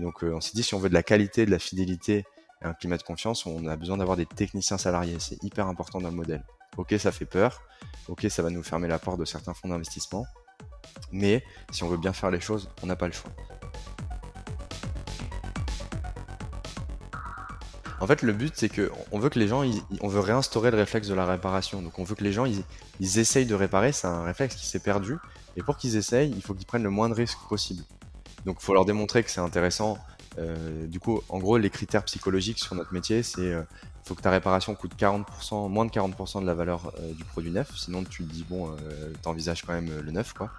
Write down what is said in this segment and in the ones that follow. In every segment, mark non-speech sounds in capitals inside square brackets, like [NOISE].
Donc, on s'est dit, si on veut de la qualité, de la fidélité, et un climat de confiance, on a besoin d'avoir des techniciens salariés. C'est hyper important dans le modèle. Ok, ça fait peur. Ok, ça va nous fermer la porte de certains fonds d'investissement. Mais si on veut bien faire les choses, on n'a pas le choix. En fait, le but, c'est que on veut que les gens, on veut réinstaurer le réflexe de la réparation. Donc, on veut que les gens, ils, essayent de réparer. C'est un réflexe qui s'est perdu. Et pour qu'ils essayent, il faut qu'ils prennent le moins de risques possible. Donc, il faut leur démontrer que c'est intéressant. Euh, du coup, en gros, les critères psychologiques sur notre métier, c'est euh, faut que ta réparation coûte 40%, moins de 40% de la valeur euh, du produit neuf. Sinon, tu te dis bon, t'envisages quand même le neuf, quoi.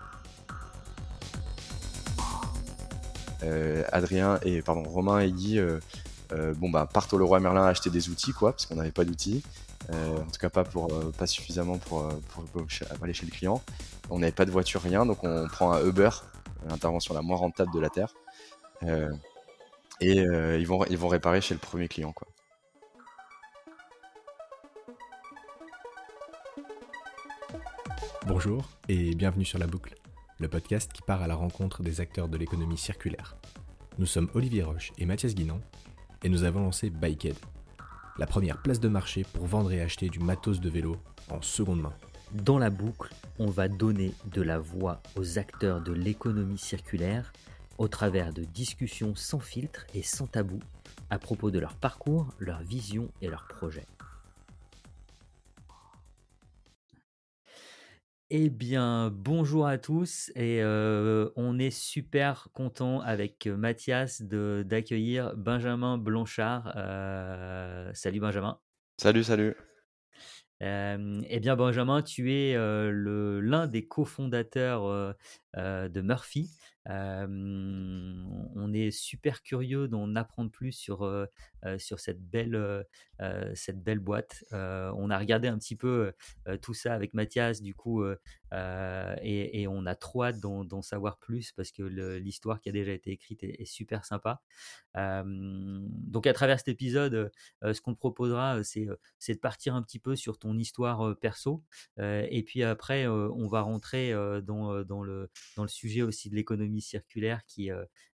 Adrien et pardon, Romain et Guy bon bah partent au Leroy Merlin acheter des outils quoi, parce qu'on n'avait pas d'outils. En tout cas pas pour pas suffisamment pour, aller chez le client. On n'avait pas de voiture rien, donc on prend un Uber, l'intervention la moins rentable de la terre, et ils vont ils vont réparer chez le premier client quoi. Bonjour et bienvenue sur La Boucle, le podcast qui part à la rencontre des acteurs de l'économie circulaire. Nous sommes Olivier Roche et Mathias Guinan et nous avons lancé Bikehead, la première place de marché pour vendre et acheter du matos de vélo en seconde main. Dans la boucle, on va donner de la voix aux acteurs de l'économie circulaire au travers de discussions sans filtre et sans tabou à propos de leur parcours, leur vision et leurs projets. Eh bien, bonjour à tous et on est super content avec Mathias d'accueillir Benjamin Blanchard. salut Benjamin. Salut, salut. Eh bien, Benjamin, tu es l'un des cofondateurs de Murphy. On est super curieux d'en apprendre plus sur, sur cette, belle, cette belle boîte. on a regardé un petit peu tout ça avec Mathias, du coup, et, on a trop hâte d'en savoir plus parce que l'histoire qui a déjà été écrite est, super sympa. donc, à travers cet épisode, ce qu'on proposera, c'est de partir un petit peu sur ton histoire perso. et puis après, on va rentrer dans, dans, le, dans le sujet aussi de l'économie circulaire qui,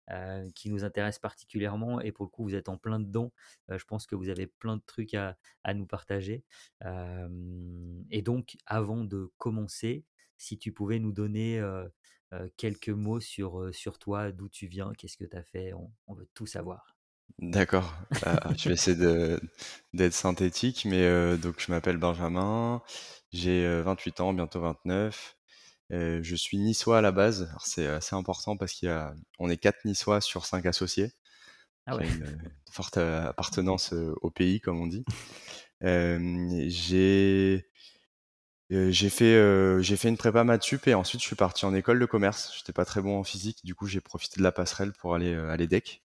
euh, euh, qui nous intéresse particulièrement. Et pour le coup, vous êtes en plein dedans. Euh, je pense que vous avez plein de trucs à, à nous partager. et donc, avant de commencer, si tu pouvais nous donner quelques mots sur, sur toi, d'où tu viens, qu'est-ce que tu as fait, on, veut tout savoir. D'accord. je vais essayer d'être synthétique, mais donc je m'appelle Benjamin, j'ai 28 ans, bientôt 29 je suis niçois à la base. C'est assez important parce qu'il y a, on est quatre niçois sur cinq associés. Ah ouais. une, forte appartenance au pays, comme on dit. j'ai j'ai fait j'ai fait une prépa maths sup et ensuite je suis parti en école de commerce. J'étais pas très bon en physique, du coup j'ai profité de la passerelle pour aller à l'EDEC.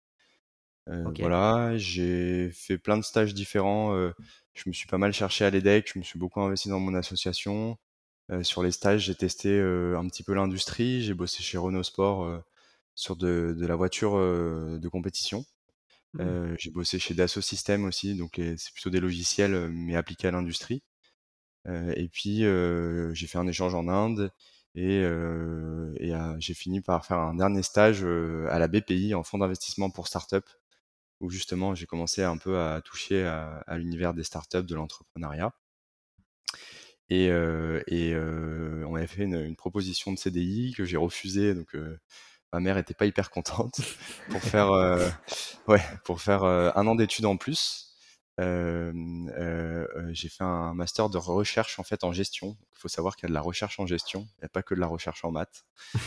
Voilà, j'ai fait plein de stages différents. je me suis pas mal cherché à l'EDEC, je me suis beaucoup investi dans mon association. Euh, sur les stages, j'ai testé euh, un petit peu l'industrie. J'ai bossé chez Renault Sport euh, sur de, la voiture de compétition. Mmh. j'ai bossé chez Dassault Systèmes aussi, donc c'est plutôt des logiciels mais appliqués à l'industrie. et puis j'ai fait un échange en Inde et, j'ai fini par faire un dernier stage à la BPI en fonds d'investissement pour start-up, où justement j'ai commencé un peu à toucher à, à l'univers des start-up, de l'entrepreneuriat. Et, et on m'avait fait une, proposition de CDI que j'ai refusée, donc ma mère était pas hyper contente [LAUGHS] pour faire, ouais, pour faire un an d'études en plus. j'ai fait un master de recherche en fait en gestion. Il faut savoir qu'il y a de la recherche en gestion, il n'y a pas que de la recherche en maths. [LAUGHS]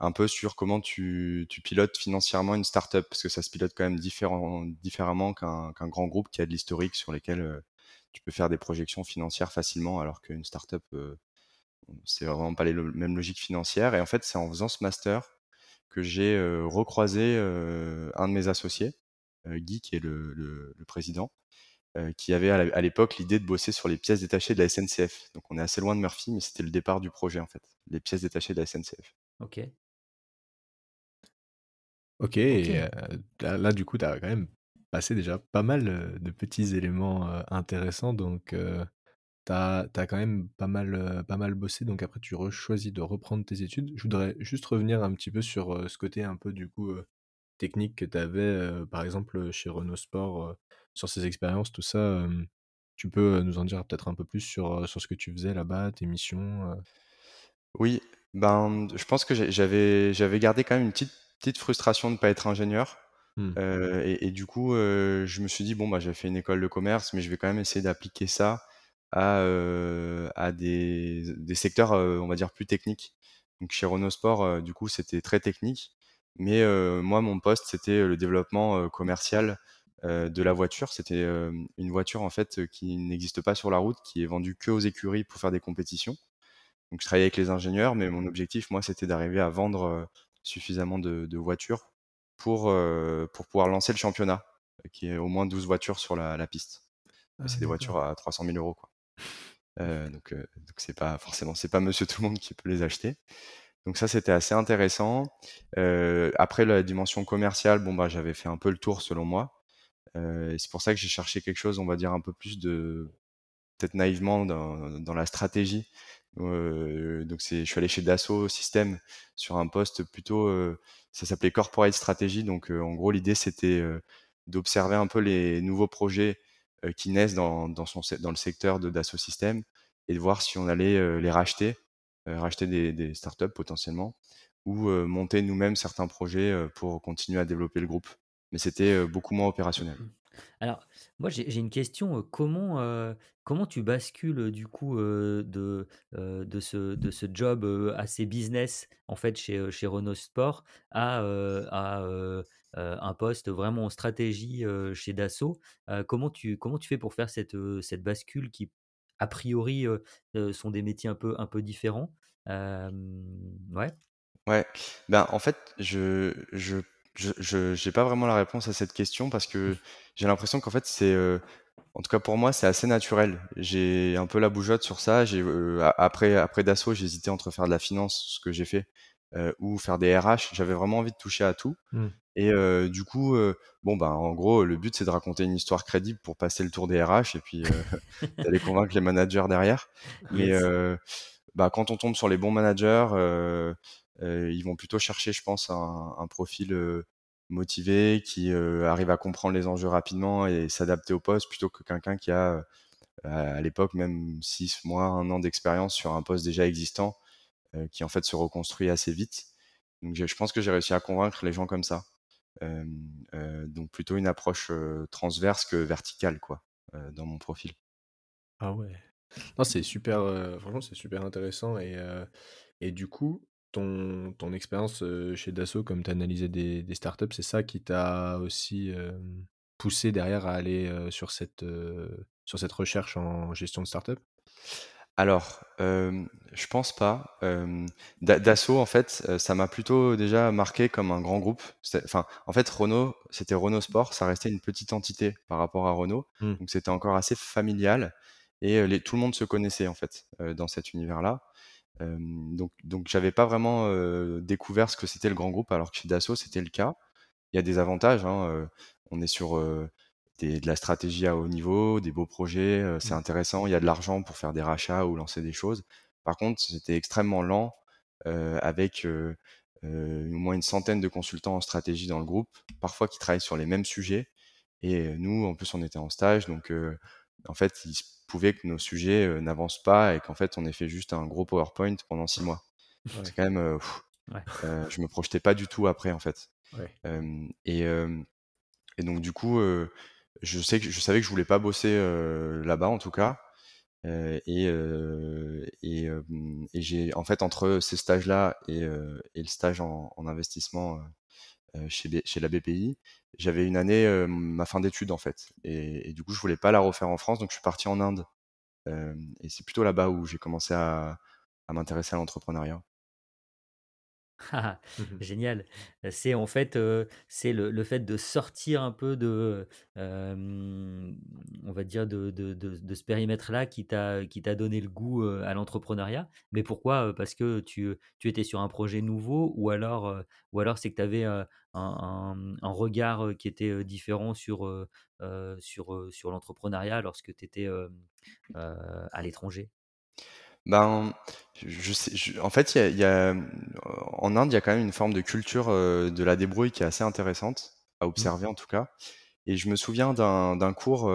un peu sur comment tu, tu, pilotes financièrement une startup, parce que ça se pilote quand même différent, différemment qu'un grand groupe qui a de l'historique sur lesquels tu peux faire des projections financières facilement, alors qu'une startup, euh, c'est vraiment pas les mêmes logiques financières. Et en fait, c'est en faisant ce master que j'ai euh, recroisé euh, un de mes associés, Guy, qui est le, président, qui avait à l'époque l'idée de bosser sur les pièces détachées de la SNCF. Donc on est assez loin de Murphy, mais c'était le départ du projet en fait, les pièces détachées de la SNCF. Ok. Ok, et là, du coup, tu as quand même passé déjà pas mal de petits éléments intéressants. Donc, tu as, quand même pas mal, pas mal bossé. Donc, après, tu choisis de reprendre tes études. Je voudrais juste revenir un petit peu sur ce côté un peu, du coup, techniques que tu avais, par exemple, chez Renault Sport, sur ces expériences, tout ça, tu peux nous en dire peut-être un peu plus sur, sur ce que tu faisais là-bas, tes missions Oui, ben, je pense que j'avais j'avais gardé quand même une petite, petite frustration de ne pas être ingénieur. Mmh. et, du coup, je me suis dit, bon, bah, j'ai fait une école de commerce, mais je vais quand même essayer d'appliquer ça à, des, des secteurs, on va dire, plus techniques. Donc chez Renault Sport, du coup, c'était très technique. Mais moi, mon poste, c'était le développement commercial de la voiture. C'était une voiture en fait qui n'existe pas sur la route, qui est vendue que aux écuries pour faire des compétitions. Donc je travaillais avec les ingénieurs, mais mon objectif, moi, c'était d'arriver à vendre suffisamment de, voitures pour, pour pouvoir lancer le championnat, qui est au moins 12 voitures sur la, piste. Ah, c'est des voitures à 300 000 euros. Quoi. donc donc c'est pas forcément c'est pas Monsieur tout le monde qui peut les acheter. Donc ça c'était assez intéressant. après la dimension commerciale, bon bah j'avais fait un peu le tour selon moi. Euh, c'est pour ça que j'ai cherché quelque chose, on va dire, un peu plus de, peut-être naïvement, dans, dans la stratégie. Euh, donc c'est, je suis allé chez Dassault Systèmes sur un poste plutôt, euh, ça s'appelait Corporate Strategy. Donc en gros, l'idée c'était d'observer un peu les nouveaux projets qui naissent dans, dans, son, dans le secteur de Dassault Systèmes et de voir si on allait les racheter, racheter des, des, startups potentiellement, ou monter nous-mêmes certains projets pour continuer à développer le groupe mais c'était beaucoup moins opérationnel. Alors, moi, j'ai une question. Comment, comment tu bascules du coup de, de, ce, de ce job assez business en fait chez, chez Renault Sport à, à un poste vraiment en stratégie chez Dassault comment, tu, comment tu fais pour faire cette, cette bascule qui, a priori, sont des métiers un peu, un peu différents? Ouais. Ouais. Ben, en fait, je, je je n'ai pas vraiment la réponse à cette question parce que j'ai l'impression qu'en fait, c'est, euh, en tout cas pour moi, c'est assez naturel. J'ai un peu la bougeotte sur ça. J'ai, euh, après, après Dassault, j'hésitais entre faire de la finance, ce que j'ai fait, euh, ou faire des RH. J'avais vraiment envie de toucher à tout. Mmh. Et du coup, bon, ben, en gros, le but, c'est de raconter une histoire crédible pour passer le tour des RH et puis [LAUGHS] d'aller convaincre les managers derrière. Mais bah, quand on tombe sur les bons managers, euh, ils vont plutôt chercher, je pense, un, profil euh, motivé qui euh, arrive à comprendre les enjeux rapidement et s'adapter au poste plutôt que quelqu'un qui a à l'époque même 6 mois, un an d'expérience sur un poste déjà existant qui en fait se reconstruit assez vite. Donc je pense que j'ai réussi à convaincre les gens comme ça. Euh, euh, donc plutôt une approche transverse que verticale quoi dans mon profil. Ah ouais. Non, c'est super, franchement c'est super intéressant et, et du coup ton, ton expérience chez Dassault, comme tu analysais des, des startups, c'est ça qui t'a aussi poussé derrière à aller sur, cette, sur cette recherche en gestion de startup? Alors, je pense pas. Dassault, en fait, ça m'a plutôt déjà marqué comme un grand groupe. Enfin, en fait, Renault, c'était Renault Sport, ça restait une petite entité par rapport à Renault, mmh. donc c'était encore assez familial et les, tout le monde se connaissait en fait dans cet univers-là donc, donc j'avais pas vraiment découvert ce que c'était le grand groupe, alors que chez Dassault, c'était le cas. Il y a des avantages. Hein, on est sur des, de la stratégie à haut niveau, des beaux projets, c'est mmh. intéressant. Il y a de l'argent pour faire des rachats ou lancer des choses. Par contre, c'était extrêmement lent, avec au moins une centaine de consultants en stratégie dans le groupe, parfois qui travaillent sur les mêmes sujets. Et nous, en plus, on était en stage, donc en fait, ils pouvait que nos sujets euh, n'avancent pas et qu'en fait on ait fait juste un gros PowerPoint pendant six mois. C'est quand même, euh, euh, je me projetais pas du tout après en fait. et, et donc du coup, je sais que je savais que je voulais pas bosser là-bas en tout cas. et, et, et j'ai en fait entre ces stages-là et, et, le stage en, en investissement chez, chez, la BPI, j'avais une année, ma fin d'études en fait. Et, du coup, je voulais pas la refaire en France, donc je suis parti en Inde. et c'est plutôt là-bas où j'ai commencé à m'intéresser à l'entrepreneuriat. Ah, mmh génial. C'est en fait, c'est le fait de sortir un peu de, on va dire de de ce périmètre-là qui t'a qui t'a donné le goût, à l'entrepreneuriat. Mais pourquoi? parce que tu, tu étais sur un projet nouveau ou alors, ou alors c'est que tu avais, un un regard, qui était, différent sur, sur, sur l'entrepreneuriat lorsque tu étais, à l'étranger? Ben, je sais, en fait, il y a, en Inde, il y a quand même une forme de culture de la débrouille qui est assez intéressante à mmh. observer en tout cas. Et je me souviens d'un cours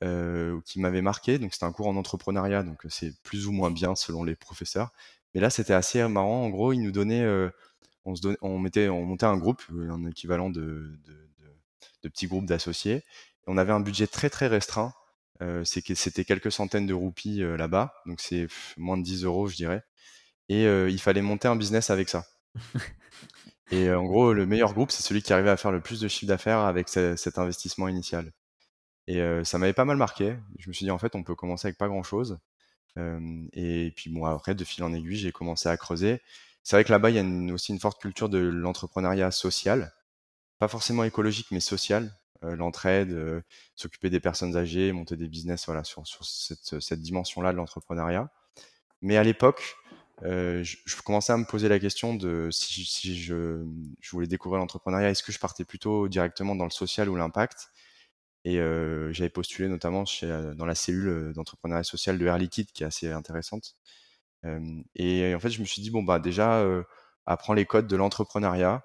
qui m'avait marqué. Donc c'était un cours en entrepreneuriat, donc c'est plus ou moins bien selon les professeurs. Mais là, c'était assez marrant. En gros, ils nous donnaient, on se on mettait, on montait un groupe, un équivalent de, de petits groupes d'associés. On avait un budget très très restreint. Que c'était quelques centaines de roupies là-bas, donc c'est moins de 10 euros, je dirais. Et il fallait monter un business avec ça. [LAUGHS] et en gros, le meilleur groupe, c'est celui qui arrivait à faire le plus de chiffre d'affaires avec cet investissement initial. Et ça m'avait pas mal marqué. Je me suis dit, en fait, on peut commencer avec pas grand-chose. et puis bon, après, de fil en aiguille, j'ai commencé à creuser. C'est vrai que là-bas, il y a aussi une forte culture de l'entrepreneuriat social pas forcément écologique, mais social. Euh, l'entraide, euh, s'occuper des personnes âgées, monter des business, voilà, sur, sur cette, cette dimension-là de l'entrepreneuriat. Mais à l'époque, euh, je, commençais à me poser la question de si, je, je, voulais découvrir l'entrepreneuriat, est-ce que je partais plutôt directement dans le social ou l'impact? Et j'avais postulé notamment dans la cellule d'entrepreneuriat social de Air Liquide, qui est assez intéressante. Et en fait, je me suis dit, bon, bah déjà, apprends les codes de l'entrepreneuriat,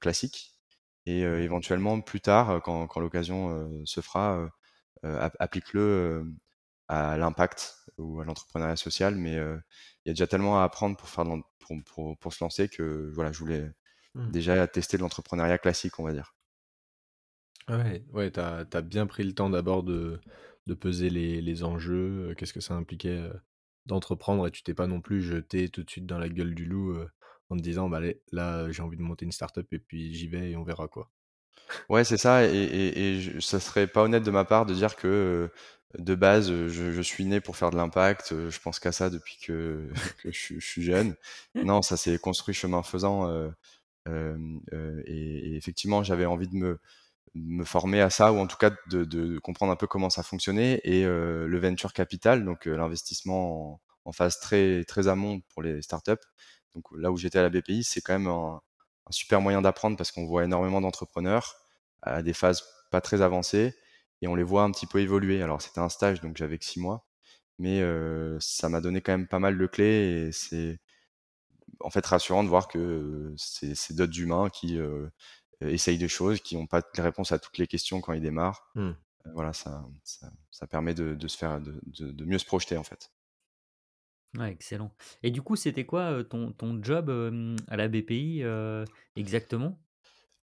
classique. Et éventuellement, plus tard, quand, quand l'occasion se fera, applique-le à l'impact ou à l'entrepreneuriat social. Mais il y a déjà tellement à apprendre pour, faire pour, pour, pour se lancer que voilà, je voulais mmh. déjà tester l'entrepreneuriat classique, on va dire. Ouais, ouais tu as, as, bien pris le temps d'abord de, de, peser les, les enjeux, qu'est-ce que ça impliquait d'entreprendre et tu t'es pas non plus jeté tout de suite dans la gueule du loup en te disant bah là j'ai envie de monter une startup et puis j'y vais et on verra quoi. Ouais, c'est ça, et, et, et ça serait pas honnête de ma part de dire que de base je, suis né pour faire de l'impact, je pense qu'à ça depuis que, [LAUGHS] que je, suis jeune. Non, ça s'est construit chemin faisant, euh, euh, et, effectivement j'avais envie de me, me former à ça, ou en tout cas de, de comprendre un peu comment ça fonctionnait, et le venture capital, donc l'investissement en, en phase très, très amont pour les startups, donc là où j'étais à la BPI, c'est quand même un, super moyen d'apprendre parce qu'on voit énormément d'entrepreneurs à des phases pas très avancées et on les voit un petit peu évoluer. Alors c'était un stage, donc j'avais que six mois, mais euh, ça m'a donné quand même pas mal de clés et c'est en fait rassurant de voir que c'est d'autres humains qui euh, essayent des choses, qui n'ont pas les réponses à toutes les questions quand ils démarrent. Mmh. Voilà, ça, ça, permet de, se faire, de, de mieux se projeter en fait. Excellent. Et du coup, c'était quoi ton, job à la BPI exactement?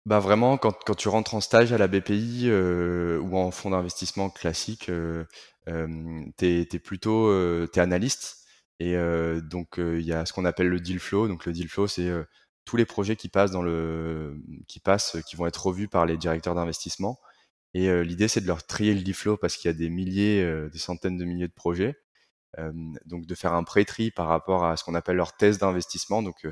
Bah vraiment, quand, tu rentres en stage à la BPI ou en fonds d'investissement classique, euh, t'es es plutôt t'es analyste. Et donc, il y a ce qu'on appelle le deal flow. Donc, le deal flow, c'est tous les projets qui passent dans le, qui passent, qui vont être revus par les directeurs d'investissement. Et l'idée, c'est de leur trier le deal flow parce qu'il y a des milliers, des centaines de milliers de projets donc de faire un pré-tri par rapport à ce qu'on appelle leur thèse d'investissement. Donc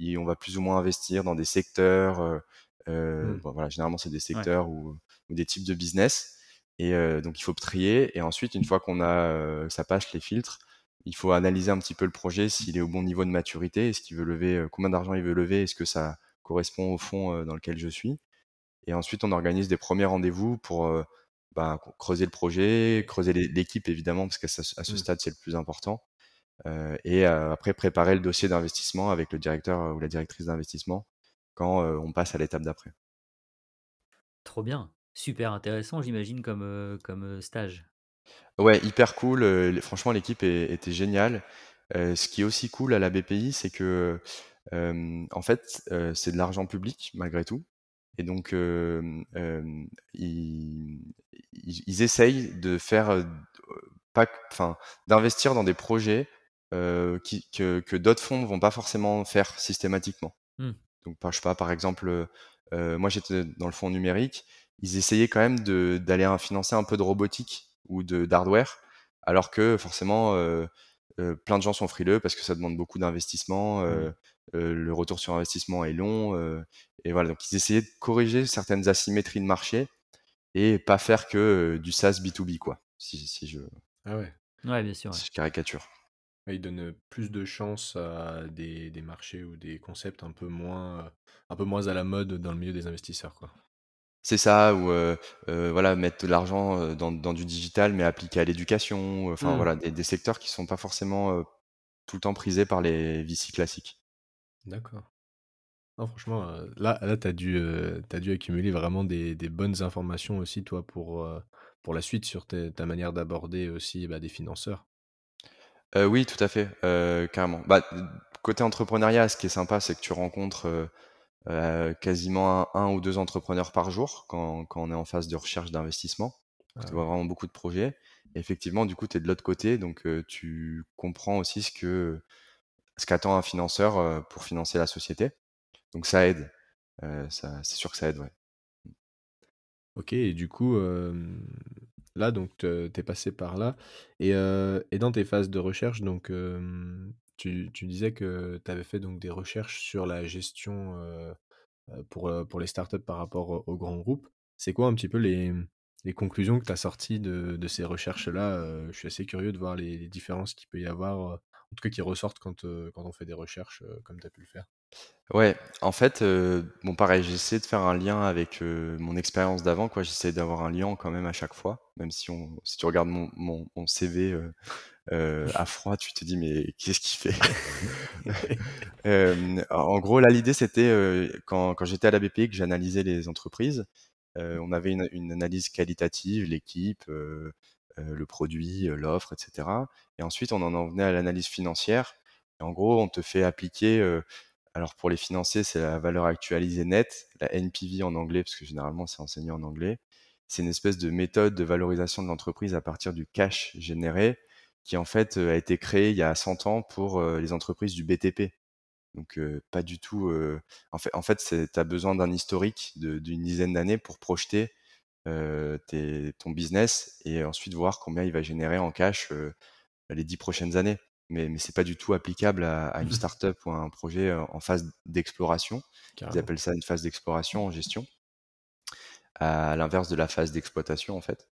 on va plus ou moins investir dans des secteurs. Mmh. voilà, généralement c'est des secteurs ou, des types de business. Et donc il faut trier. Et ensuite, une fois qu'on a ça passe les filtres, il faut analyser un petit peu le projet, s'il est au bon niveau de maturité, est-ce qu'il veut lever, combien d'argent il veut lever, est-ce que ça correspond au fond dans lequel je suis. Et ensuite, on organise des premiers rendez-vous pour bah, creuser le projet, creuser l'équipe évidemment, parce qu'à ce mmh. stade, c'est le plus important. Euh, et après, préparer le dossier d'investissement avec le directeur ou la directrice d'investissement quand on passe à l'étape d'après. Trop bien, super intéressant, j'imagine, comme, comme stage. Ouais, hyper cool. franchement, l'équipe était géniale. ce qui est aussi cool à la BPI, c'est que, en fait, c'est de l'argent public malgré tout. Et donc, ils, ils, essayent de faire, pas, enfin, d'investir dans des projets qui, que, que d'autres fonds ne vont pas forcément faire systématiquement. Mmh. Donc, je sais pas, par exemple, moi j'étais dans le fonds numérique, ils essayaient quand même d'aller financer un peu de robotique ou de d'hardware, alors que forcément, plein de gens sont frileux parce que ça demande beaucoup d'investissement. Mmh. le retour sur investissement est long. et voilà, donc ils essayaient de corriger certaines asymétries de marché et pas faire que du SaaS B2B, quoi. Si, si je. Ah ouais. Ouais, bien sûr. Si je caricature. ils donnent plus de chance à des, des, marchés ou des concepts un peu moins, un peu moins à la mode dans le milieu des investisseurs, quoi. C'est ça, ou voilà, mettre de l'argent dans, dans, du digital, mais appliqué à l'éducation. Enfin, mmh. voilà, des, des, secteurs qui sont pas forcément tout le temps prisés par les VC classiques. D'accord. Non, franchement, là là, tu as dû, dû accumuler vraiment des des bonnes informations aussi, toi, pour, pour la suite sur ta manière d'aborder aussi, bah, des financeurs. oui, tout à fait, carrément. Bah, côté entrepreneuriat, ce qui est sympa, c'est que tu rencontres, quasiment un ou deux entrepreneurs par jour quand quand on est en phase de recherche d'investissement. Ah tu vois vraiment beaucoup de projets effectivement, du coup, tu es de l'autre côté, donc tu comprends aussi ce que ce qu'attend un financeur, pour financer la société. Donc ça aide, ça c'est sûr que ça aide, ouais. OK et du coup, là donc tu es passé par là et et dans tes phases de recherche donc, tu disais que tu avais fait donc des recherches sur la gestion, pour, pour les startups par rapport aux grands groupes. C'est quoi un petit peu les, les conclusions que tu as sorties de, de ces recherches-là Je suis assez curieux de voir les, différences qu'il peut y avoir, en tout cas qui ressortent quand, quand on fait des recherches comme tu as pu le faire. Ouais, en fait, bon pareil, j'essaie de faire un lien avec, mon expérience d'avant quoi. J'essaie d'avoir un lien quand même à chaque fois, même si on si tu regardes mon mon CV, à froid, tu te dis: «Mais qu'est-ce qu'il fait?» [LAUGHS] en gros, là, l'idée c'était, quand quand j'étais à la BPI que j'analysais les entreprises, on avait une une analyse qualitative, l'équipe, le produit, l'offre et cetera et ensuite on en venait à l'analyse financière et en gros, on te fait appliquer, alors pour les financiers, c'est la valeur actualisée nette, la NPV en anglais, parce que généralement c'est enseigné en anglais. C'est une espèce de méthode de valorisation de l'entreprise à partir du cash généré, qui en fait a été créé il y a 100 ans pour les entreprises du BTP. Donc pas du tout. en fait, en fait, tu as besoin d'un historique d'une dizaine d'années pour projeter ton business et ensuite voir combien il va générer en cash les dix prochaines années mais, mais c'est pas du tout applicable à, à une startup ou à un projet en phase d'exploration. Ils appellent ça une phase d'exploration en gestion, à l'inverse de la phase d'exploitation en fait.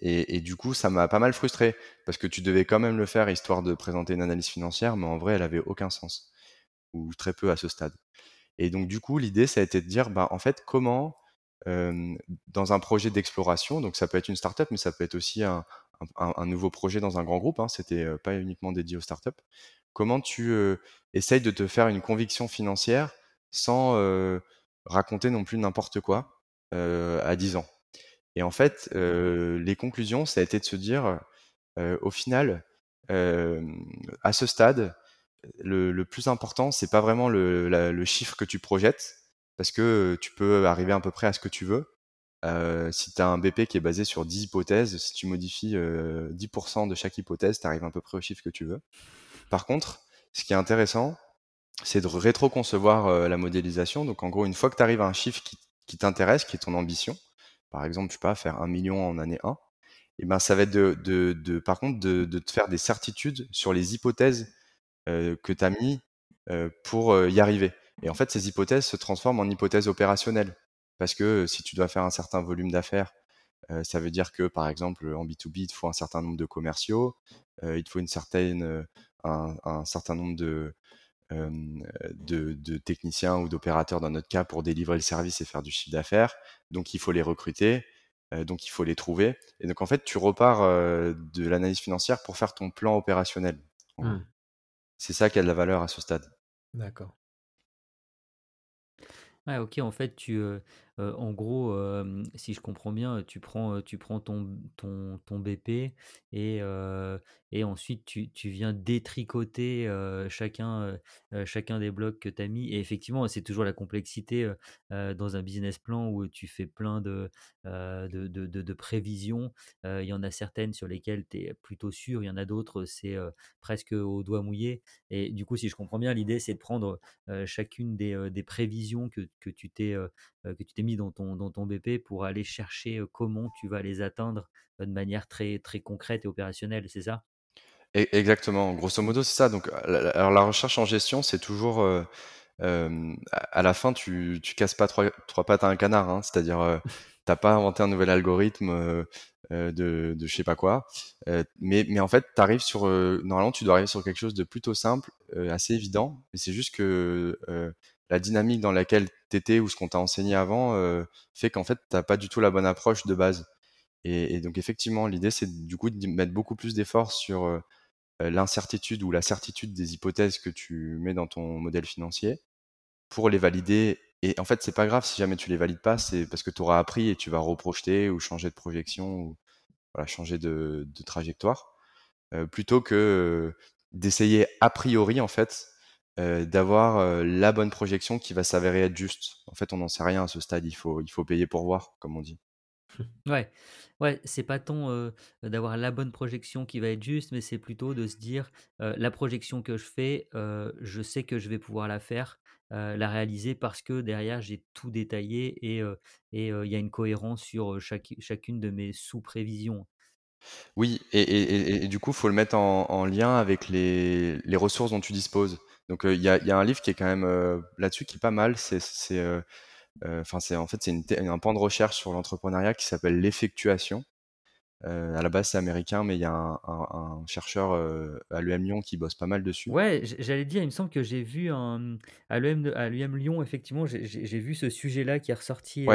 Et, du coup, ça m'a pas mal frustré parce que tu devais quand même le faire histoire de présenter une analyse financière, mais en vrai, elle avait aucun sens ou très peu à ce stade. Et donc, du coup, l'idée, ça a été de dire, bah, en fait, comment dans un projet d'exploration, donc ça peut être une startup, mais ça peut être aussi un, un, nouveau projet dans un grand groupe, hein, c'était pas uniquement dédié aux startups. Comment tu essayes de te faire une conviction financière sans raconter non plus n'importe quoi à 10 ans? Et en fait, les conclusions, ça a été de se dire, au final, à ce stade, le, plus important, c'est pas vraiment le, le, chiffre que tu projettes, parce que tu peux arriver à peu près à ce que tu veux, euh, si tu as un BP qui est basé sur 10 hypothèses, si tu modifies 10% euh, de chaque hypothèse, tu arrives à peu près au chiffre que tu veux. Par contre, ce qui est intéressant, c'est de rétro-concevoir euh, la modélisation. Donc en gros, une fois que tu arrives à un chiffre qui, t'intéresse, qui est ton ambition, par exemple, tu peux pas faire un million en année 1, et ben ça va être de, par contre de, de, te faire des certitudes sur les hypothèses que tu as mis pour y arriver. Et en fait, ces hypothèses se transforment en hypothèses opérationnelles. Parce que si tu dois faire un certain volume d'affaires, ça veut dire que, par exemple, en B2B, il te faut un certain nombre de commerciaux, il te faut une certaine, un, certain nombre de, de, techniciens ou d'opérateurs dans notre cas pour délivrer le service et faire du chiffre d'affaires. Donc, il faut les recruter, donc il faut les trouver. Et donc, en fait, tu repars de l'analyse financière pour faire ton plan opérationnel. Mmh. C'est ça qui a de la valeur à ce stade. D'accord. Ouais, OK, en fait, tu, en gros, si je comprends bien, tu prends, prends ton ton BP et ensuite tu viens détricoter, chacun, des blocs que tu as mis et effectivement, c'est toujours la complexité, dans un business plan où tu fais plein de, prévisions. il y en a certaines sur lesquelles tu es plutôt sûr, il y en a d'autres, c'est, presque au doigt mouillé et du coup, si je comprends bien, l'idée, c'est de prendre, chacune des, prévisions que tu t'es, que tu t'es mis dans ton, dans ton BP pour aller chercher comment tu vas les atteindre de manière très, très concrète et opérationnelle, c'est ça? Exactement, grosso modo, c'est ça. Donc, alors la recherche en gestion, c'est toujours à la fin, tu, tu casses pas trois, trois pattes à un canard, hein. c'est-à-dire, euh, [LAUGHS] t'as pas inventé un nouvel algorithme de, de je sais pas quoi, mais, mais en fait, tu arrives sur, normalement, tu dois arriver sur quelque chose de plutôt simple, assez évident, mais c'est juste que la dynamique dans laquelle t'étais ou ce qu'on t'a enseigné avant euh, fait qu'en fait t'as pas du tout la bonne approche de base. Et, donc effectivement, l'idée c'est du coup de mettre beaucoup plus d'efforts sur euh, l'incertitude ou la certitude des hypothèses que tu mets dans ton modèle financier pour les valider. Et en fait, c'est pas grave si jamais tu les valides pas, c'est parce que tu auras appris et tu vas reprojeter ou changer de projection ou voilà, changer de, trajectoire, plutôt que d'essayer a priori en fait d'avoir la bonne projection qui va s'avérer être juste. En fait, on n'en sait rien à ce stade. Il faut, il faut payer pour voir, comme on dit. [LAUGHS] Ouais, ouais, c'est pas tant d'avoir la bonne projection qui va être juste, mais c'est plutôt de se dire la projection que je fais, je sais que je vais pouvoir la faire, la réaliser parce que derrière j'ai tout détaillé et et il y a une cohérence sur chacune de mes sous-prévisions. Oui, et, du coup, il faut le mettre en, lien avec les, ressources dont tu disposes. Donc, il y, a, un livre qui est quand même là-dessus qui est pas mal. C'est, enfin, c'est en fait c'est un pan de recherche sur l'entrepreneuriat qui s'appelle l'effectuation. à la base, c'est américain, mais il y a un, chercheur à l'UM Lyon qui bosse pas mal dessus. Ouais, j'allais dire, il me semble que j'ai vu un, à l'UM Lyon, effectivement, j'ai vu ce sujet-là qui est ressorti,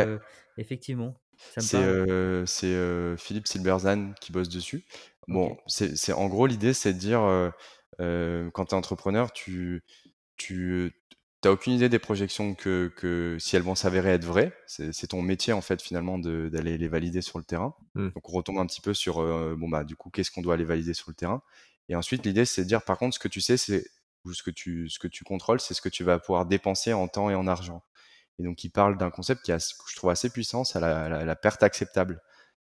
effectivement. C'est c'est Philippe Silberzan qui bosse dessus. Bon, c'est en gros l'idée, c'est de dire quand tu es entrepreneur, tu tu t'as aucune idée des projections que, que si elles vont s'avérer être vraies. C'est ton métier en fait finalement d'aller les valider sur le terrain. Mmh. Donc on retombe un petit peu sur bon bah du coup qu'est-ce qu'on doit aller valider sur le terrain? Et ensuite l'idée c'est de dire par contre ce que tu sais c'est ou ce que tu ce que tu contrôles c'est ce que tu vas pouvoir dépenser en temps et en argent. Et donc, il parle d'un concept qui que je trouve assez puissant, c'est la, perte acceptable.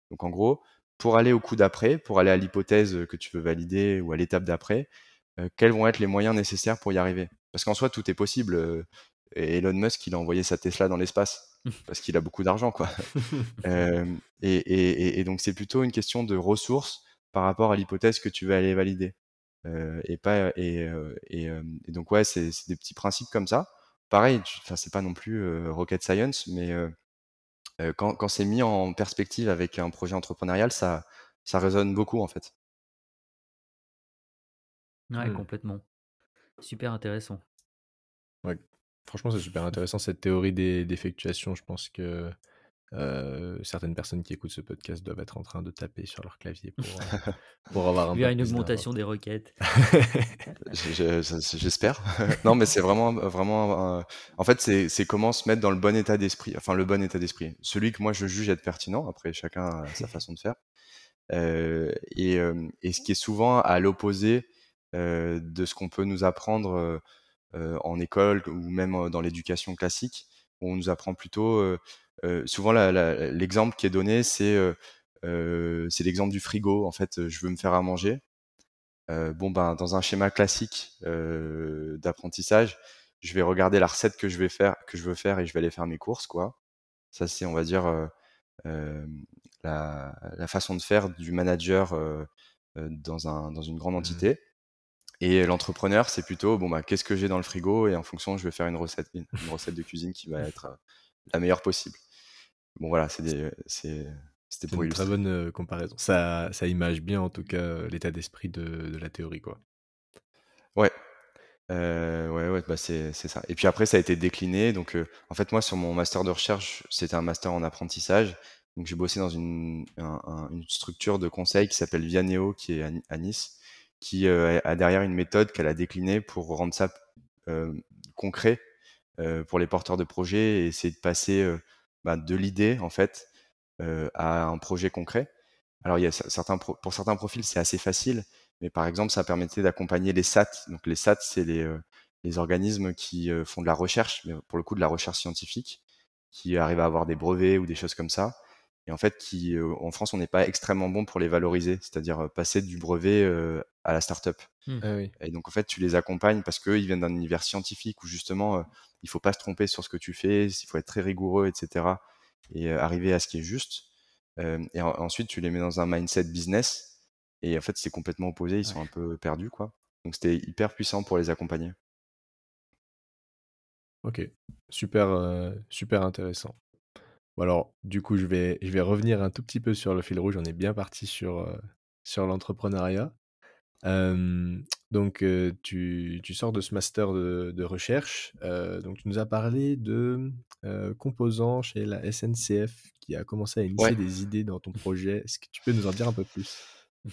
Donc, en gros, pour aller au coup d'après, pour aller à l'hypothèse que tu veux valider ou à l'étape d'après, quels vont être les moyens nécessaires pour y arriver? Parce qu'en soi, tout est possible. Euh, Elon Musk, il a envoyé sa Tesla dans l'espace [LAUGHS] parce qu'il a beaucoup d'argent, quoi. [LAUGHS] Euh, et, donc, c'est plutôt une question de ressources par rapport à l'hypothèse que tu veux aller valider. et pas et, et, donc ouais, c'est des petits principes comme ça pareil, enfin c'est pas non plus rocket science, mais quand, quand c'est mis en perspective avec un projet entrepreneurial, ça, ça résonne beaucoup en fait. Ouais, mmh. complètement. Super intéressant. Ouais, franchement, c'est super intéressant cette théorie d'effectuation. Je pense que euh, certaines personnes qui écoutent ce podcast doivent être en train de taper sur leur clavier [LAUGHS] pour, euh, pour avoir un Il y a une augmentation des requêtes. [LAUGHS] J'espère. [LAUGHS] non, mais c'est vraiment, vraiment. en fait, c'est comment se mettre dans le bon état d'esprit. Enfin, le bon état d'esprit. Celui que moi je juge être pertinent. Après, chacun a sa façon de faire. Euh, et, et, ce qui est souvent à l'opposé de ce qu'on peut nous apprendre en école ou même dans l'éducation classique. Où on nous apprend plutôt souvent l'exemple qui est donné, c'est l'exemple du frigo. En fait, je veux me faire à manger. bon, ben, dans un schéma classique d'apprentissage, je vais regarder la recette que je vais faire, que je veux faire, et je vais aller faire mes courses, quoi. Ça, c'est, on va dire, la, la, façon de faire du manager dans, un, dans une grande mmh entité. Et l'entrepreneur, c'est plutôt, bon, bah, qu'est-ce que j'ai dans le frigo Et en fonction, je vais faire une recette, une recette de cuisine qui va être la meilleure possible. Bon, voilà, c'est c'était pour une très bonne comparaison. Ça, ça image bien, en tout cas, l'état d'esprit de, de, la théorie, quoi. Ouais. ouais, ouais, bah c'est ça. Et puis après, ça a été décliné. Donc, en fait, moi, sur mon master de recherche, c'était un master en apprentissage. Donc, j'ai bossé dans une, une, structure de conseil qui s'appelle Vianeo, qui est à, Nice, qui a derrière une méthode qu'elle a déclinée pour rendre ça concret pour les porteurs de projets et essayer de passer bah, de l'idée en fait à un projet concret. Alors il y a certains pour certains profils c'est assez facile, mais par exemple ça permettait d'accompagner les SAT. Donc les SAT c'est les, les organismes qui font de la recherche, mais pour le coup de la recherche scientifique, qui arrivent à avoir des brevets ou des choses comme ça. Et en fait, qui, en France, on n'est pas extrêmement bon pour les valoriser, c'est-à-dire passer du brevet à la start-up. Mmh. Ah et donc, en fait, tu les accompagnes parce qu'ils viennent d'un univers scientifique où justement, il faut pas se tromper sur ce que tu fais, il faut être très rigoureux, etc. Et arriver à ce qui est juste. et ensuite, tu les mets dans un mindset business. Et en fait, c'est complètement opposé, ils sont un peu perdus, quoi. Donc, c'était hyper puissant pour les accompagner. Ok, super, super intéressant. Bon alors, du coup, je vais, je vais revenir un tout petit peu sur le fil rouge. On est bien parti sur, sur l'entrepreneuriat donc, tu, tu, sors de ce master de, de recherche. donc, tu nous as parlé de composants chez la SNCF qui a commencé à initier des idées dans ton projet. Est-ce que tu peux nous en dire un peu plus?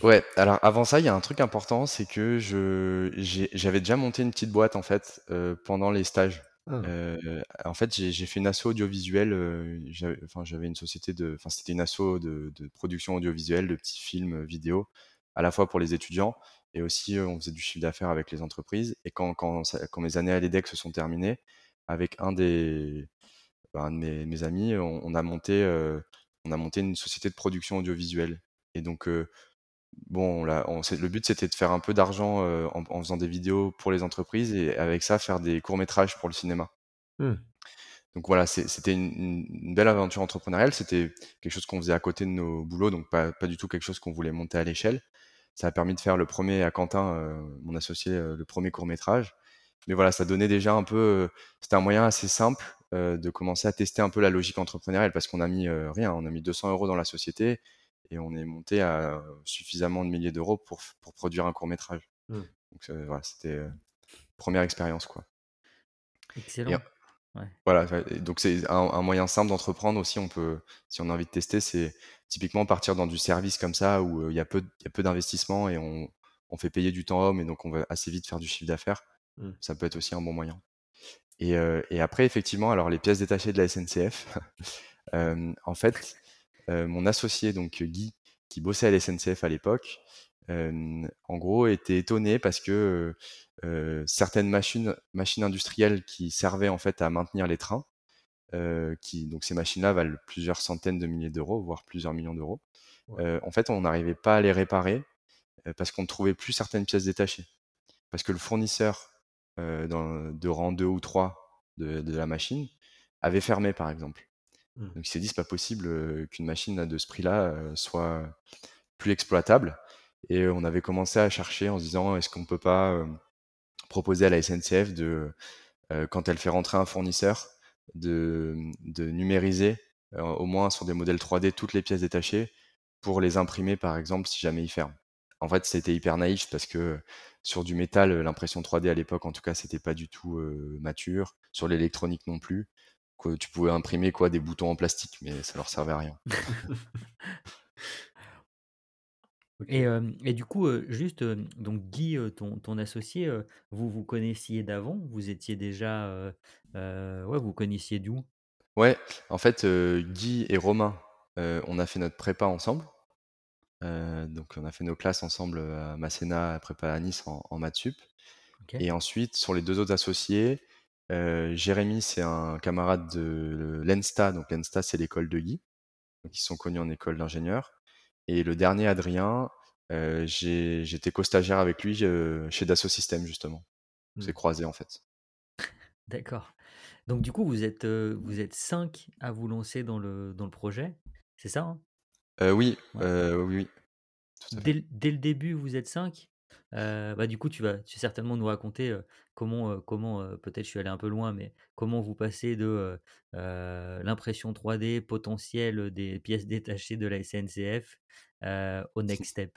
Ouais, alors avant ça, il y a un truc important, c'est que je j'avais déjà monté une petite boîte en fait, euh, pendant les stages. Ah. Euh, en fait, j'ai fait une asso audiovisuelle, euh, j'avais une société de enfin c'était une asso de production audiovisuelle, de petits films, vidéo, à la fois pour les étudiants et aussi, on faisait du chiffre d'affaires avec les entreprises et quand quand mes années à l'EDEC se sont terminées, avec un des bah, de mes amis, on a monté, on a monté une société de production audiovisuelle et donc bon, le but c'était de faire un peu d'argent euh, en, faisant des vidéos pour les entreprises et avec ça faire des courts métrages pour le cinéma. Mmh. Donc voilà, c'était une, belle aventure entrepreneuriale. C'était quelque chose qu'on faisait à côté de nos boulots, donc pas, du tout quelque chose qu'on voulait monter à l'échelle. Ça a permis de faire le premier à Quentin, euh, mon associé, euh, le premier court métrage. Mais voilà, ça donnait déjà un peu. c'était un moyen assez simple de commencer à tester un peu la logique entrepreneuriale parce qu'on a mis rien, on a mis 200 euros dans la société et on est monté à suffisamment de milliers d'euros pour, pour produire un court métrage. Mmh. Donc voilà, c'était première expérience quoi. Excellent. Voilà, donc c'est un, moyen simple d'entreprendre aussi. On peut, si on a envie de tester, c'est typiquement partir dans du service comme ça où il y a peu, y a peu d'investissement et on, on, fait payer du temps homme et donc on va assez vite faire du chiffre d'affaires. Mmh. Ça peut être aussi un bon moyen. Et, et, après, effectivement, alors les pièces détachées de la SNCF, [LAUGHS] en fait, euh, mon associé, donc Guy, qui bossait à la SNCF à l'époque, en gros, était étonné parce que certaines machines, machines industrielles qui servaient en fait à maintenir les trains, qui, donc ces machines-là valent plusieurs centaines de milliers d'euros, voire plusieurs millions d'euros. en fait, on n'arrivait pas à les réparer parce qu'on ne trouvait plus certaines pièces détachées. Parce que le fournisseur dans, de rang 2 ou 3 de, de la machine avait fermé, par exemple. Mmh. Donc il s'est dit, c'est pas possible qu'une machine de ce prix-là soit plus exploitable. Et on avait commencé à chercher en se disant, est-ce qu'on peut pas proposer à la SNCF de, quand elle fait rentrer un fournisseur, de, de numériser au moins sur des modèles 3D toutes les pièces détachées pour les imprimer par exemple si jamais ils ferment. En fait, c'était hyper naïf parce que sur du métal, l'impression 3D à l'époque, en tout cas, c'était pas du tout mature. Sur l'électronique non plus tu pouvais imprimer quoi des boutons en plastique, mais ça leur servait à rien. [LAUGHS] et, et, du coup, juste, donc Guy, ton, ton associé, vous vous connaissiez d'avant? Vous étiez déjà. ouais, vous connaissiez d'où? Ouais, en fait, Guy et Romain, on a fait notre prépa ensemble. donc, on a fait nos classes ensemble à Masséna, à prépa à Nice en, en maths sup. Et ensuite, sur les deux autres associés, euh, Jérémy, c'est un camarade de l'ENSTA. Donc l'ENSTA, c'est l'école de Guy. Ils sont connus en école d'ingénieur. Et le dernier, Adrien, euh, j'étais co-stagiaire avec lui euh, chez Dassault Systèmes, justement. On s'est mmh. croisés, en fait. [LAUGHS] D'accord. Donc du coup, vous êtes, vous êtes cinq à vous lancer dans le, dans le projet, c'est ça hein? Oui, oui, oui, dès, dès, le début, vous êtes cinq? Bah, du coup, tu vas, tu certainement nous raconter comment, comment peut-être je suis allé un peu loin, mais comment vous passez de l'impression 3D potentielle des pièces [LAUGHS] détachées de la SNCF au next step?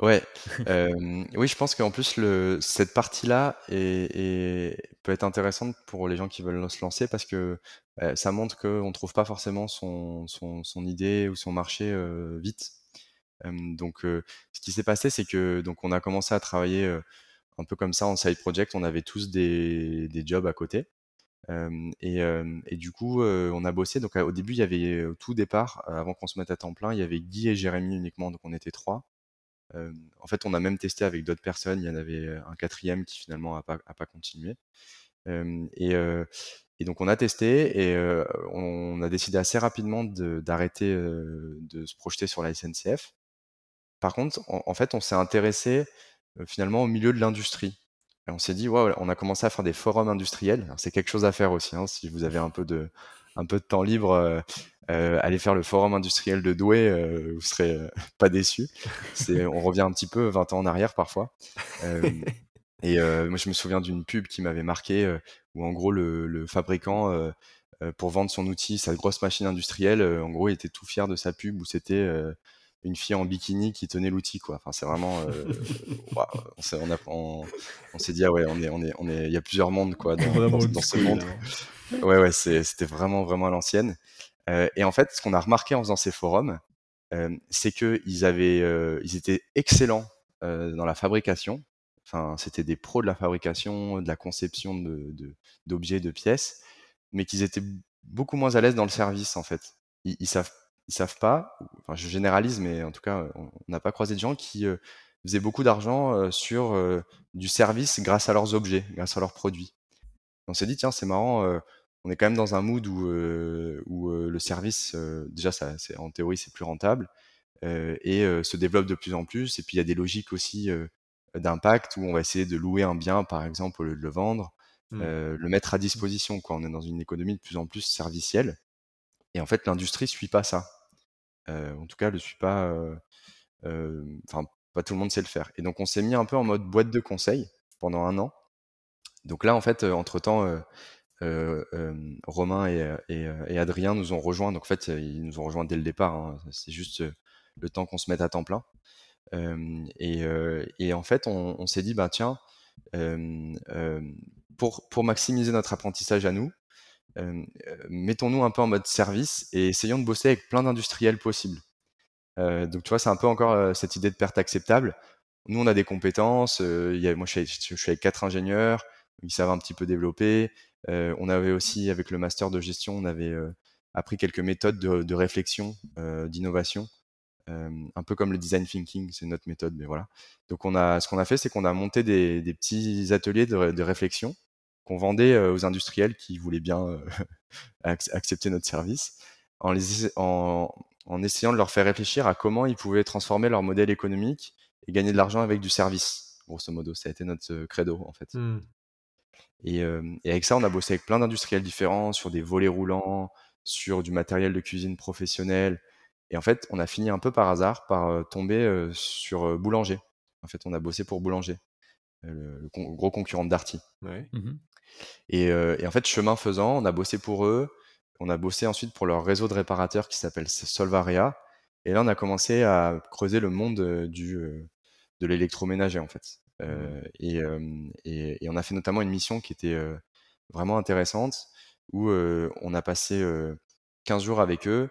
Ouais, [LAUGHS] oui, je pense qu'en plus, le, cette partie-là est, peut être intéressante pour les gens qui veulent se lancer parce que ça montre qu'on ne trouve pas forcément son, son, son, idée ou son marché vite donc, ce qui s'est passé, c'est que donc on a commencé à travailler un peu comme ça en side project. On avait tous des, des jobs à côté. et, et, du coup, on a bossé. Donc, au début, il y avait au tout départ, avant qu'on se mette à temps plein, il y avait Guy et Jérémy uniquement. Donc, on était trois. en fait, on a même testé avec d'autres personnes. Il y en avait un quatrième qui finalement n'a pas, a pas continué. et, et donc on a testé et on a décidé assez rapidement d'arrêter de, se projeter sur la SNCF par contre, en, fait, on s'est intéressé finalement au milieu de l'industrie. On s'est dit, on a commencé à faire des forums industriels. C'est quelque chose à faire aussi. Hein, si vous avez un peu de, un peu de temps libre, euh, allez faire le forum industriel de Douai, euh, vous serez [LAUGHS] pas déçus. On revient un petit peu 20 ans en arrière parfois. et moi, je me souviens d'une pub qui m'avait marqué, où en gros, le, le fabricant, pour vendre son outil, sa grosse machine industrielle, en gros, il était tout fier de sa pub où c'était une fille en bikini qui tenait l'outil quoi. Enfin c'est vraiment euh, [LAUGHS] on s'est on, on, s'est dit ah ouais on est on est on est il y a plusieurs mondes quoi dans, dans, ce monde. Ouais ouais c'était vraiment vraiment à l'ancienne. Euh, et en fait ce qu'on a remarqué en faisant ces forums c'est qu'ils avaient, ils étaient excellents dans la fabrication. Enfin, c'était des pros de la fabrication, de la conception d'objets, de, de, pièces, mais qu'ils étaient beaucoup moins à l'aise dans le service en fait. Ils, ils savent, ils savent pas. Enfin, je généralise, mais en tout cas, on n'a pas croisé de gens qui faisaient beaucoup d'argent sur du service grâce à leurs objets, grâce à leurs produits. On s'est dit tiens, c'est marrant on est quand même dans un mood où, où le service, déjà, ça, en théorie, c'est plus rentable et se développe de plus en plus. Et puis, il y a des logiques aussi d'impact où on va essayer de louer un bien, par exemple, au lieu de le vendre, mmh. le mettre à mmh. disposition. Quoi. On est dans une économie de plus en plus servicielle. Et en fait, l'industrie suit pas ça. en tout cas, ne suit pas. Enfin, pas tout le monde sait le faire. Et donc, on s'est mis un peu en mode boîte de conseil pendant un an. Donc là, en fait, entre temps, euh, euh, Romain et, Adrien nous ont rejoints. Donc en fait, ils nous ont rejoints dès le départ. Hein. C'est juste le temps qu'on se mette à temps plein. Et, en fait, on, s'est dit, bah tiens, pour maximiser notre apprentissage à nous, mettons-nous un peu en mode service et essayons de bosser avec plein d'industriels possibles. donc tu vois, c'est un peu encore cette idée de perte acceptable. Nous, on a des compétences. moi, je suis, avec quatre ingénieurs. Ils savent un petit peu développer. On avait aussi, avec le master de gestion, on avait appris quelques méthodes de, réflexion, d'innovation, un peu comme le design thinking, c'est notre méthode, mais voilà. Donc ce qu'on a fait, c'est qu'on a monté des, petits ateliers de, réflexion qu'on vendait aux industriels qui voulaient bien [LAUGHS] accepter notre service, en, en, essayant de leur faire réfléchir à comment ils pouvaient transformer leur modèle économique et gagner de l'argent avec du service. Grosso modo, ça a été notre credo en fait. Mmh. Et, avec ça, on a bossé avec plein d'industriels différents, sur des volets roulants, sur du matériel de cuisine professionnel. Et en fait, on a fini un peu par hasard par tomber sur Boulanger. En fait, on a bossé pour Boulanger, le, gros concurrent d'Arty. Mmh et, et, en fait, chemin faisant, on a bossé pour eux. On a bossé ensuite pour leur réseau de réparateurs qui s'appelle Solvaria. Et là, on a commencé à creuser le monde du, de l'électroménager, en fait. Euh, mmh. et, et, on a fait notamment une mission qui était vraiment intéressante où on a passé 15 jours avec eux,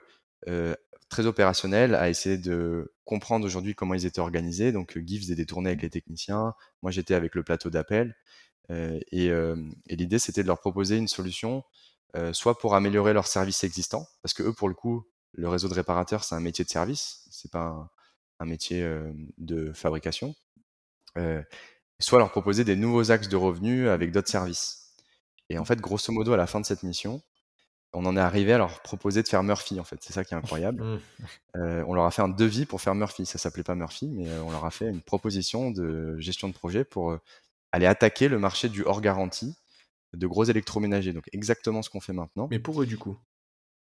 très opérationnel, à essayer de comprendre aujourd'hui comment ils étaient organisés. Donc Guy faisait des tournées avec les techniciens, moi j'étais avec le plateau d'appel. Et, et l'idée c'était de leur proposer une solution, soit pour améliorer leur service existant, parce que eux pour le coup, le réseau de réparateurs c'est un métier de service, c'est pas un métier de fabrication soit leur proposer des nouveaux axes de revenus avec d'autres services. Et en fait, grosso modo, à la fin de cette mission, on en est arrivé à leur proposer de faire Murphy, en fait. C'est ça qui est incroyable. Mmh. on leur a fait un devis pour faire Murphy. Ça s'appelait pas Murphy, mais on leur a fait une proposition de gestion de projet pour aller attaquer le marché du hors garantie de gros électroménagers. Donc exactement ce qu'on fait maintenant. Mais pour eux, du coup.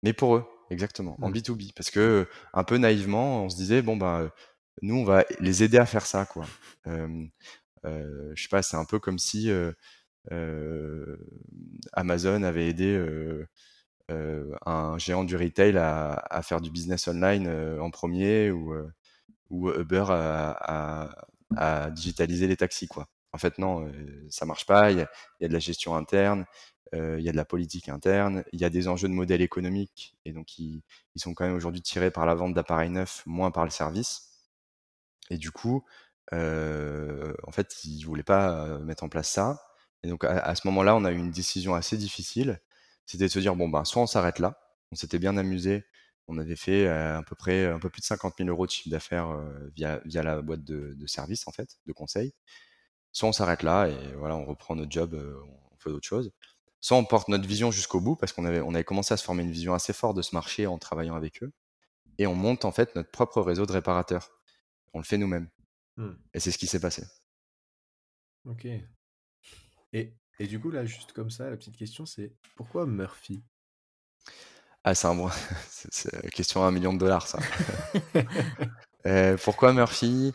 Mais pour eux, exactement, en B2B. Mmh. Parce que un peu naïvement, on se disait, bon, bah, nous, on va les aider à faire ça, quoi. [LAUGHS] Euh, je sais pas, c'est un peu comme si Amazon avait aidé un géant du retail à, faire du business online en premier ou, ou Uber à, digitaliser les taxis, quoi. En fait, non, ça marche pas. Il y, a, de la gestion interne, il y a de la politique interne, il y a des enjeux de modèle économique, et donc ils, sont quand même aujourd'hui tirés par la vente d'appareils neufs, moins par le service. Et du coup, en fait, ils voulaient pas mettre en place ça. Et donc, à, ce moment-là, on a eu une décision assez difficile. C'était de se dire, bon, ben, soit on s'arrête là. On s'était bien amusé. On avait fait à peu près un peu plus de 50 000 euros de chiffre d'affaires via, via la boîte de, de service, en fait, de conseil. Soit on s'arrête là et voilà, on reprend notre job, on fait d'autres choses. Soit on porte notre vision jusqu'au bout parce qu'on avait, on avait commencé à se former une vision assez forte de ce marché en travaillant avec eux. Et on monte en fait notre propre réseau de réparateurs on le fait nous-mêmes. Mmh. Et c'est ce qui s'est passé. Ok. Et, et, du coup, là, juste comme ça, la petite question, c'est pourquoi Murphy? Ah, c'est un bon... [LAUGHS] c'est question à un million de dollars, ça. [LAUGHS] Euh, pourquoi Murphy?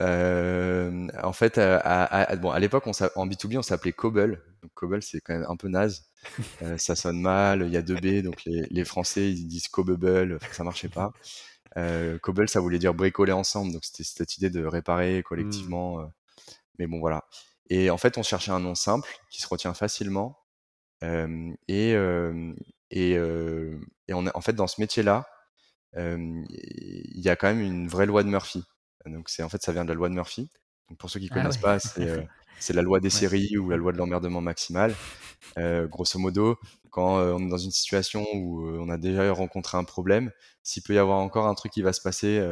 Euh, En fait, à, bon, à l'époque, en B2B, on s'appelait Cobble. Cobble, c'est quand même un peu naze. [LAUGHS] ça sonne mal, il y a deux B, donc les, les Français, ils disent Cobble, ça marchait pas. Euh, Cobble, ça voulait dire bricoler ensemble, donc c'était cette idée de réparer collectivement. Mmh. Euh, mais bon, voilà. Et en fait, on cherchait un nom simple qui se retient facilement. et, et, et on en fait, dans ce métier-là, il y a quand même une vraie loi de Murphy. Donc c'est en fait ça vient de la loi de Murphy. Donc pour ceux qui ne ah connaissent pas, [LAUGHS] c'est la loi des séries ou la loi de l'emmerdement maximal. grosso modo, quand on est dans une situation où on a déjà rencontré un problème, s'il peut y avoir encore un truc qui va se passer,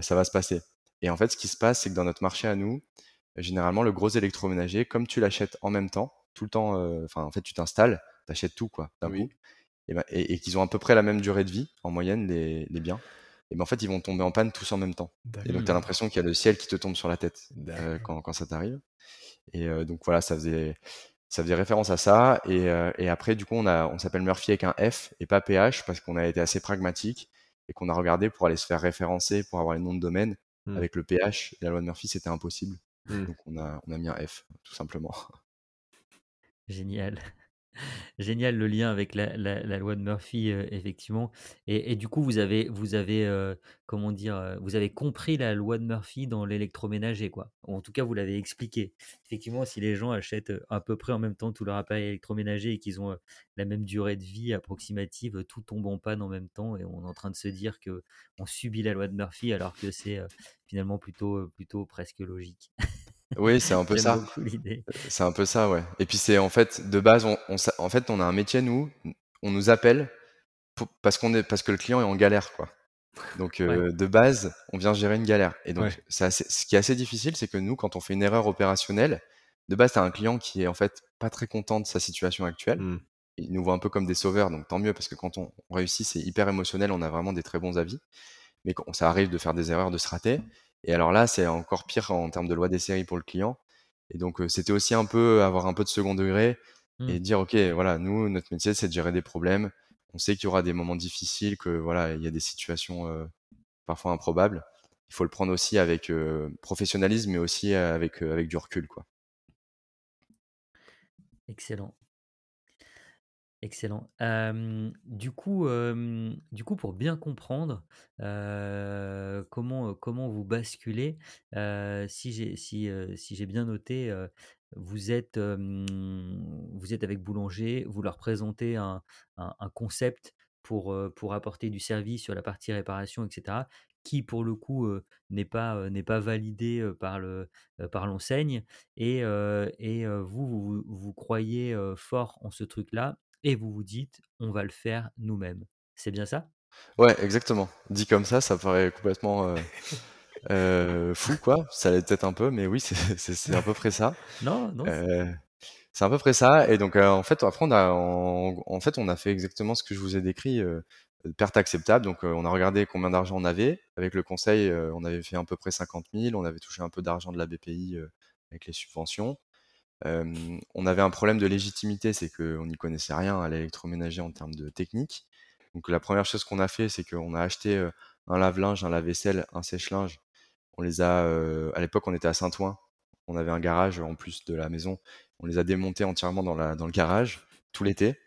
ça va se passer. Et en fait, ce qui se passe, c'est que dans notre marché à nous, généralement, le gros électroménager, comme tu l'achètes en même temps, tout le temps, enfin, en fait, tu t'installes, tu achètes tout, quoi, d'un coup, ben, et, qu'ils ont à peu près la même durée de vie, en moyenne, les, biens, et ben, en fait, ils vont tomber en panne tous en même temps. Et donc, tu as l'impression qu'il y a le ciel qui te tombe sur la tête quand, ça t'arrive. Et donc, voilà, ça faisait, ça faisait référence à ça. Et, après, du coup, on, a, on s'appelle Murphy avec un F et pas PH parce qu'on a été assez pragmatique et qu'on a regardé pour aller se faire référencer, pour avoir les noms de domaine. Mmh. Avec le PH et la loi de Murphy, c'était impossible. Mmh. Donc on a, on a mis un F, tout simplement. [LAUGHS] Génial. Génial le lien avec la, loi de Murphy, euh, effectivement. Et, du coup, vous avez, vous avez euh, comment dire, euh, vous avez compris la loi de Murphy dans l'électroménager, quoi. en tout cas, vous l'avez expliqué. Effectivement, si les gens achètent à peu près en même temps tout leur appareil électroménager et qu'ils ont la même durée de vie approximative, tout tombe en panne en même temps, et on est en train de se dire que on subit la loi de Murphy alors que c'est finalement plutôt, plutôt presque logique. Oui, c'est un peu ça. C'est un peu ça, ouais. Et puis c'est en fait de base, on, en fait, on a un métier nous, on nous appelle parce qu'on est parce que le client est en galère, quoi. Donc de base, on vient gérer une galère. Et donc ce qui est assez difficile, c'est que nous, quand on fait une erreur opérationnelle, de base, tu as un client qui est en fait pas très content de sa situation actuelle. Mmh. Il nous voit un peu comme des sauveurs, donc tant mieux parce que quand on, réussit, c'est hyper émotionnel, on a vraiment des très bons avis. Mais ça arrive de faire des erreurs, de se rater. Et alors là, c'est encore pire en termes de loi des séries pour le client. Et donc, c'était aussi un peu avoir un peu de second degré et mmh. dire, OK, voilà, nous, notre métier, c'est de gérer des problèmes. On sait qu'il y aura des moments difficiles, que voilà, il y a des situations parfois improbables. Il faut le prendre aussi avec professionnalisme, mais aussi avec, avec du recul, quoi. Excellent. Excellent. du coup, pour bien comprendre, comment, comment vous basculez, si j'ai bien noté, vous êtes, avec Boulanger, vous leur présentez un concept pour, apporter du service sur la partie réparation etc qui pour le coup, n'est pas, n'est pas validé, par le, par l'enseigne et vous, vous vous croyez, fort en ce truc-là et vous vous dites: «On va le faire nous-mêmes». C'est bien ça? Ouais, exactement. Dit comme ça, ça paraît complètement, fou quoi. Ça l'est peut-être un peu, mais oui, c'est [LAUGHS] à peu près ça. [LAUGHS] Non, non, c'est à peu près ça et donc en fait, après on a en fait, on a fait exactement ce que je vous ai décrit, perte acceptable. Donc on a regardé combien d'argent on avait. Avec le conseil, on avait fait à peu près 50 000. On avait touché un peu d'argent de la BPI, avec les subventions on avait un problème de légitimité, c'est qu'on n'y connaissait rien à l'électroménager en termes de technique. Donc la première chose qu'on a fait, c'est qu'on a acheté un lave-linge, un lave-vaisselle, un sèche-linge. On les a, à l'époque, on était à Saint-Ouen. On avait un garage en plus de la maison. On les a démontés entièrement dans, la, dans le garage tout l'été.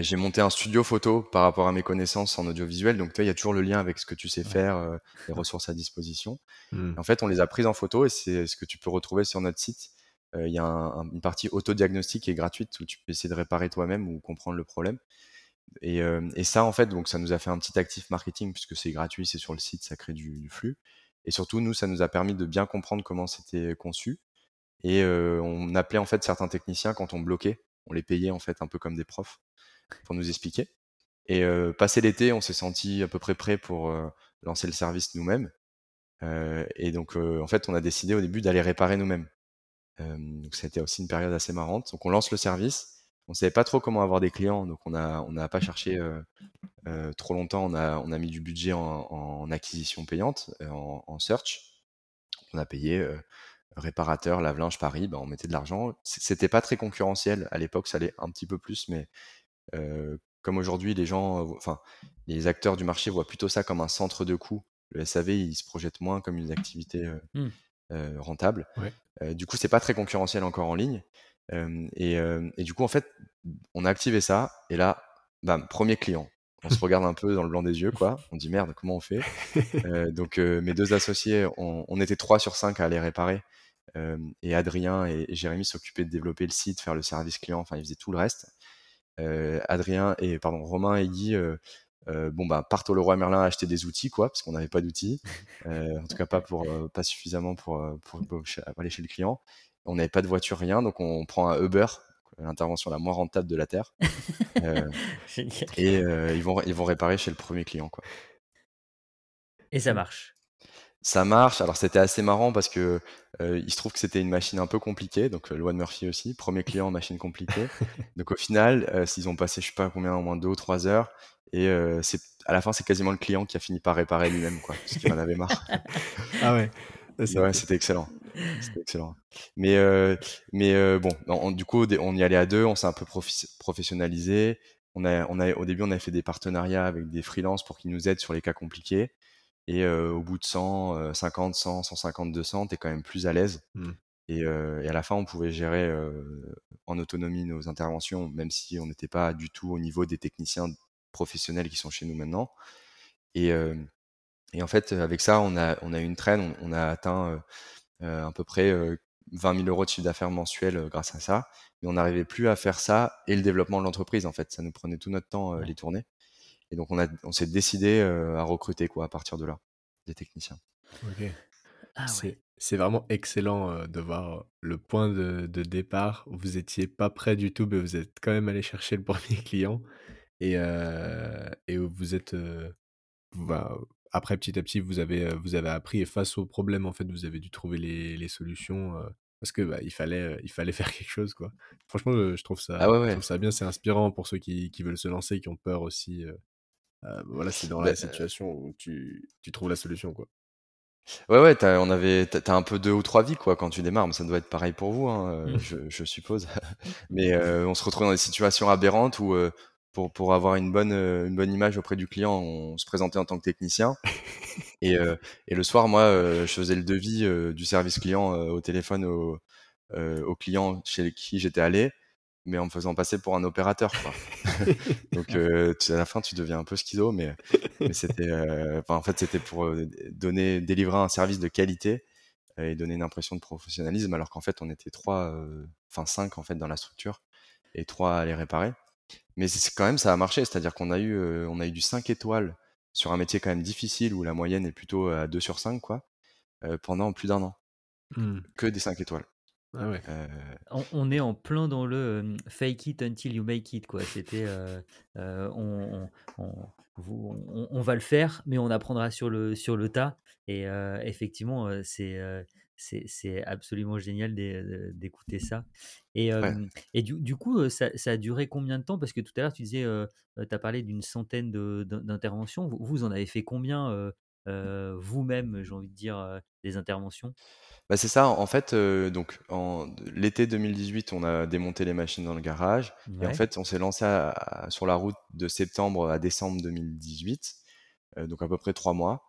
j'ai monté un studio photo par rapport à mes connaissances en audiovisuel. Donc, il y a toujours le lien avec ce que tu sais faire, les ressources à disposition. Mmh. En fait, on les a prises en photo et c'est ce que tu peux retrouver sur notre site. Euh, il y a une partie autodiagnostique qui est gratuite où tu peux essayer de réparer toi-même ou comprendre le problème. Et, euh, et, ça, en fait, donc ça nous a fait un petit actif marketing puisque c'est gratuit, c'est sur le site, ça crée du, flux. Et surtout, nous, ça nous a permis de bien comprendre comment c'était conçu. Et euh, on appelait en fait certains techniciens quand on bloquait. On les payait en fait un peu comme des profs pour nous expliquer. Et passé l'été, on s'est senti à peu près prêt pour lancer le service nous-mêmes. et donc, en fait, on a décidé au début d'aller réparer nous-mêmes donc a été aussi une période assez marrante. Donc on lance le service. On savait pas trop comment avoir des clients, donc on a on n'a pas cherché trop longtemps. On a on a mis du budget en, acquisition payante, en, en, search. On a payé réparateur, lave-linge Paris. Ben, on mettait de l'argent. C'était pas très concurrentiel à l'époque. Ça allait un petit peu plus, mais comme aujourd'hui les gens, enfin les acteurs du marché voient plutôt ça comme un centre de coût. Le SAV il se projette moins comme une activité mmh. Rentable. Ouais. Euh, du coup, c'est pas très concurrentiel encore en ligne. Et, et, du coup, en fait, on a activé ça. Et là, bam, premier client. On se [LAUGHS] regarde un peu dans le blanc des yeux, quoi. On dit merde, comment on fait? [LAUGHS] Euh, Donc, mes deux associés, on, était trois sur cinq à aller réparer. et Adrien et, Jérémy s'occupaient de développer le site, faire le service client. Enfin, ils faisaient tout le reste. Adrien et pardon, Romain et Guy bon bah partent au Leroy Merlin acheter des outils quoi, parce qu'on n'avait pas d'outils, [LAUGHS] en tout cas pas pour pas suffisamment pour, pour, aller chez le client. On n'avait pas de voiture rien, donc on prend un Uber, l'intervention la moins rentable de la terre, [LAUGHS] et ils vont ils vont réparer chez le premier client quoi. Et ça marche. Ça marche. Alors c'était assez marrant parce que il se trouve que c'était une machine un peu compliquée, donc le One Murphy aussi, premier client machine compliquée. [LAUGHS] donc au final, s'ils ont passé je sais pas combien, au moins deux ou trois heures, et c'est à la fin c'est quasiment le client qui a fini par réparer lui-même quoi, parce qu'il en avait marre. [LAUGHS] ah ouais. Ouais, c'était excellent. C'était excellent. Mais mais bon, du coup on y allait à deux, on s'est un peu professionnalisé. On a, on a, au début, on avait fait des partenariats avec des freelances pour qu'ils nous aident sur les cas compliqués. Et au bout de 100, 50, 100, 150, 200, tu es quand même plus à l'aise. Mmh. Et, à la fin, on pouvait gérer en autonomie nos interventions, même si on n'était pas du tout au niveau des techniciens professionnels qui sont chez nous maintenant. Et, et en fait, avec ça, on a, on a eu une traîne, on, a atteint à peu près 20 000 euros de chiffre d'affaires mensuel grâce à ça. Mais on n'arrivait plus à faire ça et le développement de l'entreprise, en fait. Ça nous prenait tout notre temps, les tournées. Et donc, on, a, on s'est décidé à recruter quoi, à partir de là, des techniciens. Ok. Ah c'est vraiment excellent de voir le point de, de, départ. Vous étiez pas prêt du tout, mais vous êtes quand même allé chercher le premier [LAUGHS] client. Et, et vous êtes. Bah, après, petit à petit, vous avez, vous avez appris et face aux problèmes, en fait, vous avez dû trouver les, les solutions parce que bah, il fallait il fallait [LAUGHS] faire quelque chose quoi. Franchement, je trouve ça ah Je trouve ça bien, c'est inspirant pour ceux qui, qui, veulent se lancer, qui ont peur aussi euh, voilà, c'est dans la bah, situation où tu, tu, trouves la solution, quoi. Ouais, ouais, as, on avait, t'as un peu deux ou trois vies, quoi, quand tu démarres. Mais ça doit être pareil pour vous, hein, [LAUGHS] euh, mmh. je, je, suppose. [LAUGHS] mais euh, on se retrouve dans des situations aberrantes où, pour, pour avoir une bonne, une bonne image auprès du client, on se présentait en tant que technicien. [LAUGHS] et, et le soir, moi, je faisais le devis du service client au téléphone au, au client chez qui j'étais allé mais en me faisant passer pour un opérateur. Quoi. [LAUGHS] Donc [LAUGHS] euh, à la fin, tu deviens un peu schizo, mais, mais c'était, euh, en fait, c'était pour euh, donner, délivrer un service de qualité et donner une impression de professionnalisme, alors qu'en fait, on était trois, enfin cinq en fait dans la structure et trois à les réparer. Mais c'est quand même, ça a marché, c'est-à-dire qu'on a eu, on a eu du 5 étoiles sur un métier quand même difficile où la moyenne est plutôt à 2 sur 5, quoi, pendant plus d'un an. Mmh. Que des 5 étoiles. Ah ouais. On, est en plein dans le fake it until you make it quoi. C'était on, on, va le faire, mais on apprendra sur le sur le tas. Et effectivement, c'est c'est absolument génial d'écouter ça. Et, et du, du, coup, ça, ça, a duré combien de temps? Parce que tout à l'heure, tu disais, tu as parlé d'une centaine d'interventions. Vous, vous, en avez fait combien vous-même, j'ai envie de dire, des interventions? Bah, c'est ça, en fait, donc l'été 2018, on a démonté les machines dans le garage et en fait, on s'est lancé sur la route de septembre à décembre 2018, donc à peu près trois mois.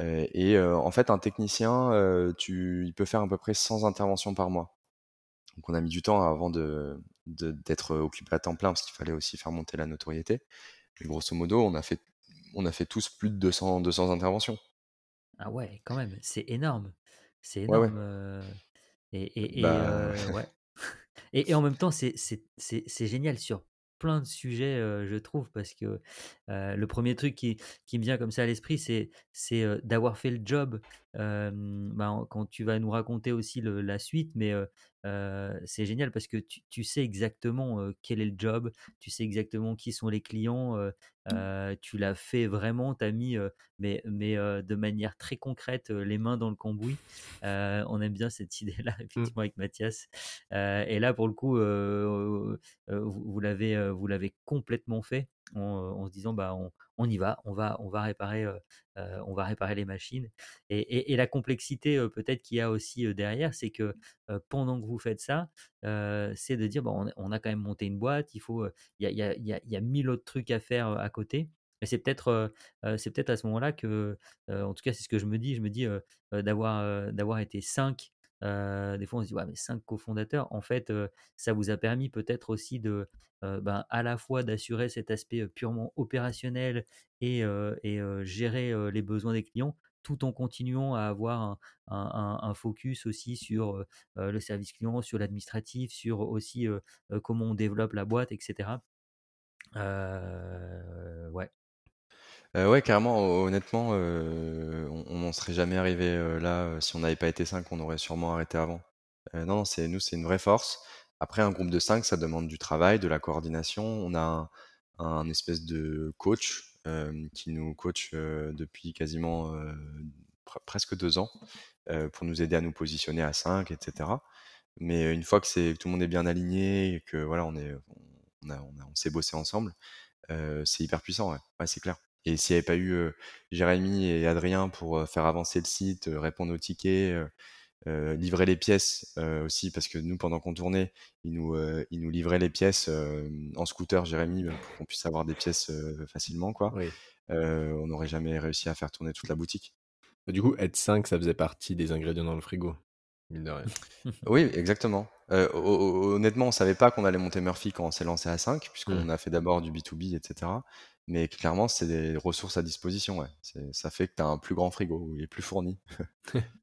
Et en fait, un technicien, tu il peut faire à peu près 100 interventions par mois. Donc on a mis du temps avant de d'être occupé à temps plein parce qu'il fallait aussi faire monter la notoriété. Mais grosso modo, on a fait on a fait tous plus de 200 200 interventions. Ah ouais, quand même, c'est énorme. C'est énorme. et, et, bah ouais. [LAUGHS] et, et, en même temps, c'est génial sur plein de sujets, je trouve, parce que le premier truc qui, me vient comme ça à l'esprit, c'est d'avoir fait le job. Bah, quand tu vas nous raconter aussi la suite, mais c'est génial parce que tu, tu sais exactement quel est le job, tu sais exactement qui sont les clients, Mmh. tu l'as fait vraiment, tu as mis, mais, mais de manière très concrète, les mains dans le cambouis. on aime bien cette idée-là, [LAUGHS] mmh. effectivement, avec Mathias. et là, pour le coup, vous, vous l'avez complètement fait en, se disant, bah, on, on, y va, on va, on va réparer, on va réparer les machines. Et, et, la complexité peut-être qu'il y a aussi derrière, c'est que pendant que vous faites ça, c'est de dire, bon, on, a quand même monté une boîte, il faut, il y a, y, a, y, a, mille autres trucs à faire à côté. Mais c'est peut-être, c'est peut-être à ce moment-là que, en tout cas, c'est ce que je me dis. Je me dis d'avoir, d'avoir été des fois, on se dit, ouais, mais cinq cofondateurs, en fait, ça vous a permis peut-être aussi de, ben, à la fois d'assurer cet aspect purement opérationnel et, et gérer les besoins des clients, tout en continuant à avoir un, un, focus aussi sur le service client, sur l'administratif, sur aussi comment on développe la boîte, etc. ouais. Ouais, carrément, honnêtement, on n'en serait jamais arrivé là, si on n'avait pas été 5, on aurait sûrement arrêté avant. non, non, c'est nous, c'est une vraie force. Après, un groupe de 5, ça demande du travail, de la coordination. On a un, espèce de coach qui nous coach depuis quasiment presque deux ans pour nous aider à nous positionner à 5, etc. Mais une fois que, c'est, tout le monde est bien aligné et que voilà, on, est, on, on, s'est bossé ensemble, c'est hyper puissant, ouais. c'est clair. Et s'il n'y avait pas eu Jérémy et Adrien pour faire avancer le site, répondre aux tickets, livrer les pièces aussi parce que nous pendant qu'on tournait il nous euh, il nous livrait les pièces en scooter Jérémy pour qu'on puisse avoir des pièces facilement quoi. On n'aurait jamais réussi à faire tourner toute la boutique. Bah, du coup être 5 ça faisait partie des ingrédients dans le frigo mine de rien. [LAUGHS] Oui exactement. Honnêtement on savait pas qu'on allait monter Murphy quand on s'est lancé à 5 puisqu'on mmh. a fait d'abord du B2B etc mais clairement c'est des ressources à disposition ouais. ça fait que tu as un plus grand frigo il est plus fourni [LAUGHS]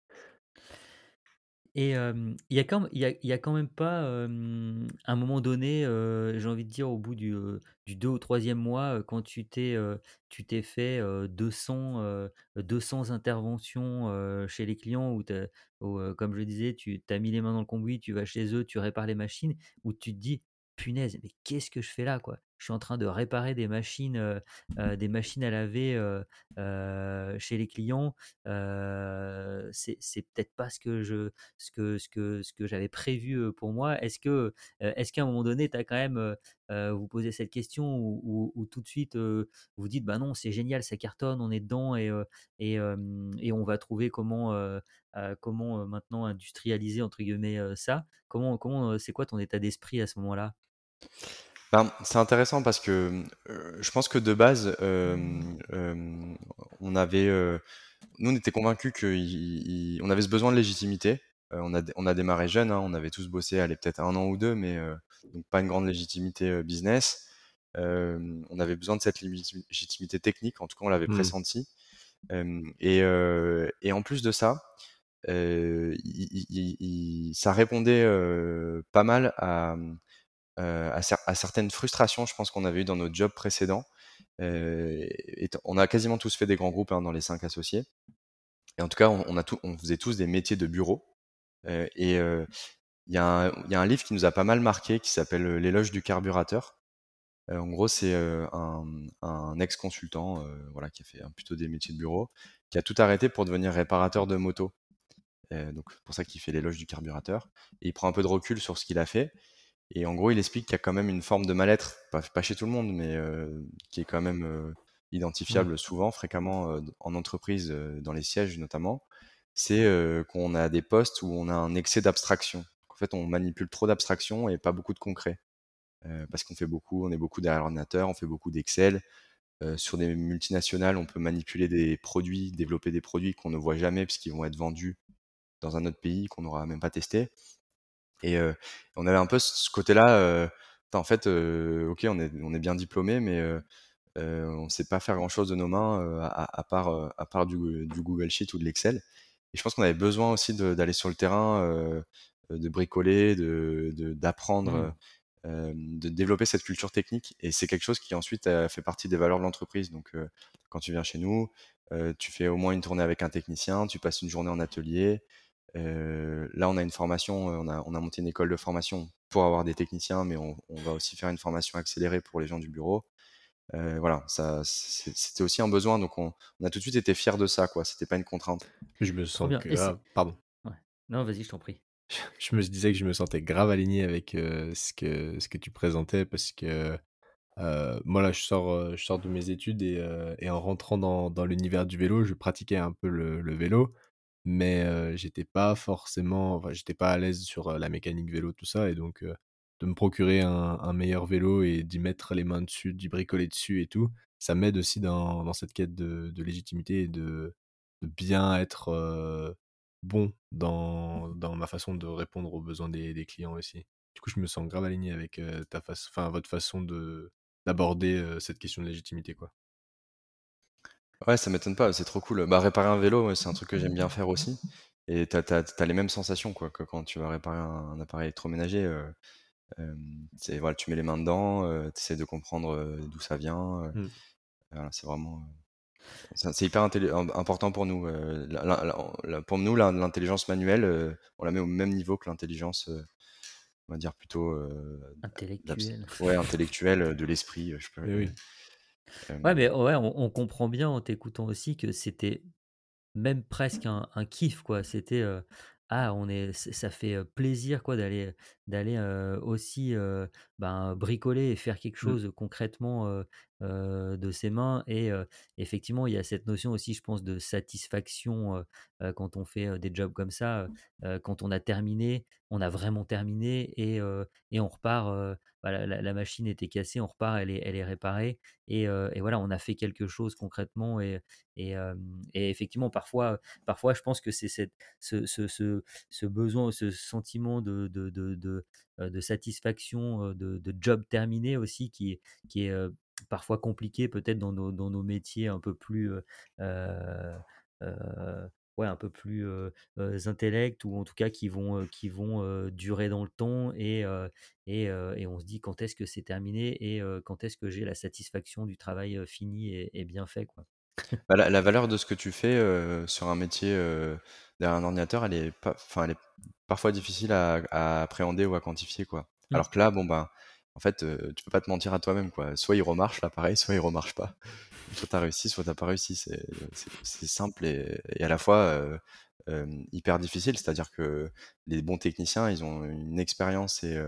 Et il y a a quand même pas, un moment donné, j'ai envie de dire au bout du, du 2 ou troisième mois, quand tu t'es, fait, 200, 200 interventions, chez les clients où comme je disais, tu as mis les mains dans le cambouis, tu vas chez eux, tu répares les machines, où tu te dis: «Punaise, mais qu'est-ce que je fais là, quoi?» Je suis en train de réparer des machines, des machines à laver chez les clients. c'est peut-être pas ce que je, ce que, ce que, ce que j'avais prévu pour moi. Est-ce que, est-ce qu'à un moment donné, tu as quand même vous posé cette question ou, tout de suite vous dites bah non, c'est génial, ça cartonne, on est dedans et, et, et on va trouver comment, comment maintenant industrialiser entre guillemets ça. Comment, comment, c'est quoi ton état d'esprit à ce moment-là? Ben, c'est intéressant parce que je pense que de base, on avait, nous, on était convaincus qu'on avait ce besoin de légitimité. on, a, on a démarré jeune, hein, on avait tous bossé, allez, peut-être un an ou deux, mais donc pas une grande légitimité business. on avait besoin de cette légitimité technique, en tout cas, on l'avait mmh. pressenti. et, et en plus de ça, ça répondait pas mal à, euh, à, certaines frustrations, je pense qu'on avait eu dans nos jobs précédents. Euh, on a quasiment tous fait des grands groupes hein, dans les cinq associés. Et en tout cas, on, a tout, on faisait tous des métiers de bureau. Euh, et il y, a un livre qui nous a pas mal marqué qui s'appelle L'éloge du carburateur. en gros, c'est un, ex-consultant voilà, qui a fait plutôt des métiers de bureau, qui a tout arrêté pour devenir réparateur de moto. donc, pour ça qu'il fait l'éloge du carburateur. Et il prend un peu de recul sur ce qu'il a fait. Et en gros, il explique qu'il y a quand même une forme de mal-être, pas, chez tout le monde, mais qui est quand même mmh. identifiable souvent, fréquemment en entreprise, dans les sièges notamment. C'est qu'on a des postes où on a un excès d'abstraction. En fait, on manipule trop d'abstraction et pas beaucoup de concret. parce qu'on fait beaucoup, on est beaucoup derrière l'ordinateur, on fait beaucoup d'Excel. sur des multinationales, on peut manipuler des produits, développer des produits qu'on ne voit jamais puisqu'ils vont être vendus dans un autre pays qu'on n'aura même pas testé. Et on avait un peu ce côté-là, en fait, ok, on est, on est bien diplômé, mais on ne sait pas faire grand-chose de nos mains à, part, à part du, Google Sheet ou de l'Excel. Et je pense qu'on avait besoin aussi d'aller sur le terrain, de bricoler, de, d'apprendre, mmh. de développer cette culture technique. Et c'est quelque chose qui ensuite fait partie des valeurs de l'entreprise. Donc, quand tu viens chez nous, tu fais au moins une tournée avec un technicien, tu passes une journée en atelier, euh, là, on a une formation, euh, on a, on a, monté une école de formation pour avoir des techniciens, mais on, va aussi faire une formation accélérée pour les gens du bureau. Euh, voilà, ça, c'était aussi un besoin, donc on, a tout de suite été fiers de ça, quoi. C'était pas une contrainte. Je me sens grave... pardon. Non, vas-y, je t'en prie. [LAUGHS] Je me disais que je me sentais grave aligné avec ce que ce que tu présentais parce que moi là, je sors, je sors de mes études et, et en rentrant dans, dans l'univers du vélo, je pratiquais un peu le, le vélo mais j'étais pas forcément, enfin, j'étais pas à l'aise sur la mécanique vélo, tout ça, et donc de me procurer un, meilleur vélo et d'y mettre les mains dessus, d'y bricoler dessus et tout, ça m'aide aussi dans, cette quête de, légitimité et de, bien être bon dans, dans, ma façon de répondre aux besoins des, des, clients aussi. Du coup, je me sens grave aligné avec ta votre façon de d'aborder cette question de légitimité, quoi. Ouais, ça m'étonne pas, c'est trop cool. Bah, réparer un vélo, c'est un truc que j'aime bien faire aussi. Et tu as, les mêmes sensations quoi, que quand tu vas réparer un, appareil électroménager. Euh, c'est, voilà, tu mets les mains dedans, tu essaies de comprendre d'où ça vient. Mmh. c'est vraiment. C'est hyper important pour nous. pour nous, l'intelligence manuelle, on la met au même niveau que l'intelligence, on va dire plutôt intellectuelle. Ouais, intellectuelle de l'esprit. Je peux, oui. Ouais, mais ouais, on, comprend bien en t'écoutant aussi que c'était même presque un, un kiff, quoi. C'était ah, on est, ça fait plaisir quoi d'aller d'aller aussi ben, bricoler et faire quelque mmh. chose concrètement de ses mains. Et effectivement, il y a cette notion aussi, je pense, de satisfaction quand on fait des jobs comme ça. quand on a terminé, on a vraiment terminé et, et on repart. Bah, la, machine était cassée, on repart, elle est, elle est réparée. Et, et voilà, on a fait quelque chose concrètement. Et, et, effectivement, parfois, parfois, je pense que c'est cette, ce, ce, ce, ce, besoin, ce sentiment de, de, de, de, de satisfaction, de, de, job terminé aussi, qui, qui est parfois compliqué peut-être dans nos, dans nos métiers un peu plus ouais, un peu plus euh, intellect ou en tout cas qui vont, qui vont durer dans le temps et, et, et on se dit quand est-ce que c'est terminé et quand est-ce que j'ai la satisfaction du travail fini et, bien fait. Quoi. Bah, la, valeur de ce que tu fais sur un métier derrière un ordinateur, elle est, pas, elle est parfois difficile à, appréhender ou à quantifier. Quoi. Mmh. Alors que là, bon, ben, en fait, tu peux pas te mentir à toi-même. Quoi. Soit il remarche l'appareil, [LAUGHS] soit il remarche pas soit t'as réussi, soit t'as pas réussi. C'est simple et, à la fois hyper difficile. C'est-à-dire que les bons techniciens, ils ont une expérience et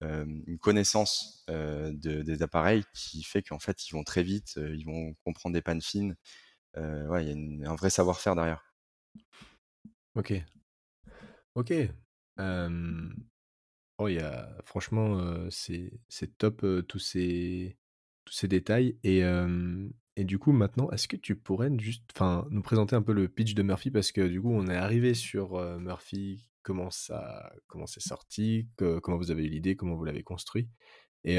une connaissance des appareils qui fait qu'en fait, ils vont très vite, ils vont comprendre des pannes fines. il y a un vrai savoir-faire derrière. Ok. Ok. Oh, y a... Franchement, c'est top tous ces tous ces détails et et du coup, maintenant, est-ce que tu pourrais juste enfin, nous présenter un peu le pitch de Murphy? Parce que du coup, on est arrivé sur, Murphy, comment ça comment c'est sorti, comment vous avez eu l'idée, comment vous l'avez construit et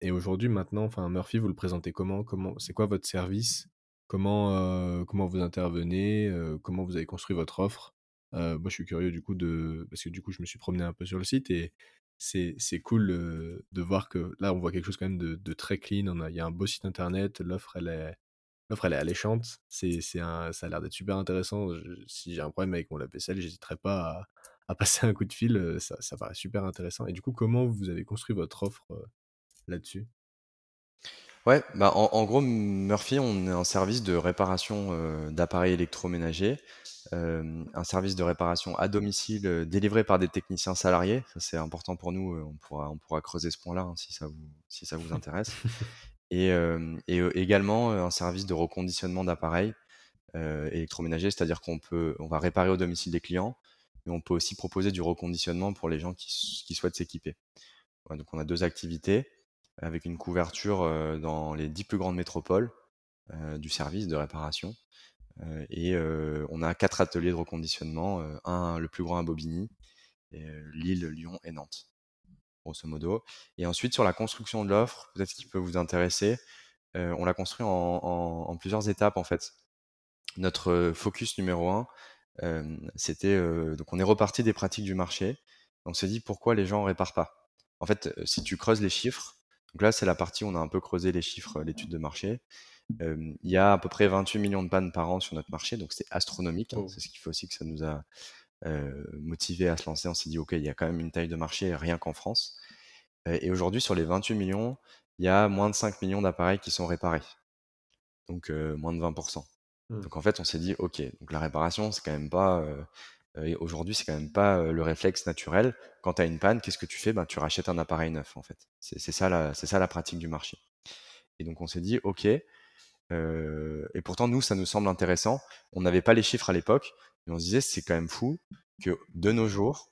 et aujourd'hui, maintenant, enfin, Murphy, vous le présentez comment? Comment c'est quoi votre service? Comment, comment vous intervenez? comment vous avez construit votre offre? Moi, je suis curieux du coup de parce que du coup, je me suis promené un peu sur le site et c'est cool de voir que là, on voit quelque chose quand même de, très clean. Il y a un beau site internet, l'offre, elle est, l'offre, elle est alléchante. C'est, ça a l'air d'être super intéressant. si j'ai un problème avec mon lave-vaisselle, j'hésiterai pas à, [LAUGHS] passer un coup de fil. Ça, ça paraît super intéressant. Et du coup, comment vous avez construit votre offre là-dessus? Ouais, bah en, gros, Murphy, on est un service de réparation d'appareils électroménagers un service de réparation à domicile délivré par des techniciens salariés. Ça, c'est important pour nous. on, pourra, on pourra creuser ce point-là hein, si, ça vous, si ça vous [LAUGHS] intéresse. et, et également un service de reconditionnement d'appareils électroménagers, c'est-à-dire qu'on peut, on va réparer au domicile des clients, mais on peut aussi proposer du reconditionnement pour les gens qui, qui souhaitent s'équiper. donc on a deux activités avec une couverture dans les dix plus grandes métropoles du service de réparation euh, et euh, on a quatre ateliers de reconditionnement, un le plus grand à Bobigny, Lille, Lyon et Nantes grosso modo. Et ensuite, sur la construction de l'offre, peut-être qui peut vous intéresser, on l'a construit en, plusieurs étapes en fait. Notre focus numéro un, c'était donc on est reparti des pratiques du marché. On s'est dit pourquoi les gens réparent pas? En fait, si tu creuses les chiffres, donc là c'est la partie où on a un peu creusé les chiffres, l'étude de marché il y a à peu près 28 millions de pannes par an sur notre marché, donc c'est astronomique. Hein. Oh. C'est ce qui fait aussi que ça nous a motivé à se lancer. On s'est dit, OK, il y a quand même une taille de marché rien qu'en France. et aujourd'hui, sur les 28 millions, il y a moins de 5 millions d'appareils qui sont réparés. Donc moins de 20%. Mmh. Donc en fait, on s'est dit, OK, donc la réparation, c'est quand même pas. aujourd'hui, c'est quand même pas le réflexe naturel. Quand tu as une panne, qu'est-ce que tu fais? Ben, Tu rachètes un appareil neuf, en fait. C'est ça, la, ça la pratique du marché. Et donc on s'est dit, OK, euh, et pourtant, nous, ça nous semble intéressant. On n'avait pas les chiffres à l'époque, mais on se disait, c'est quand même fou que de nos jours,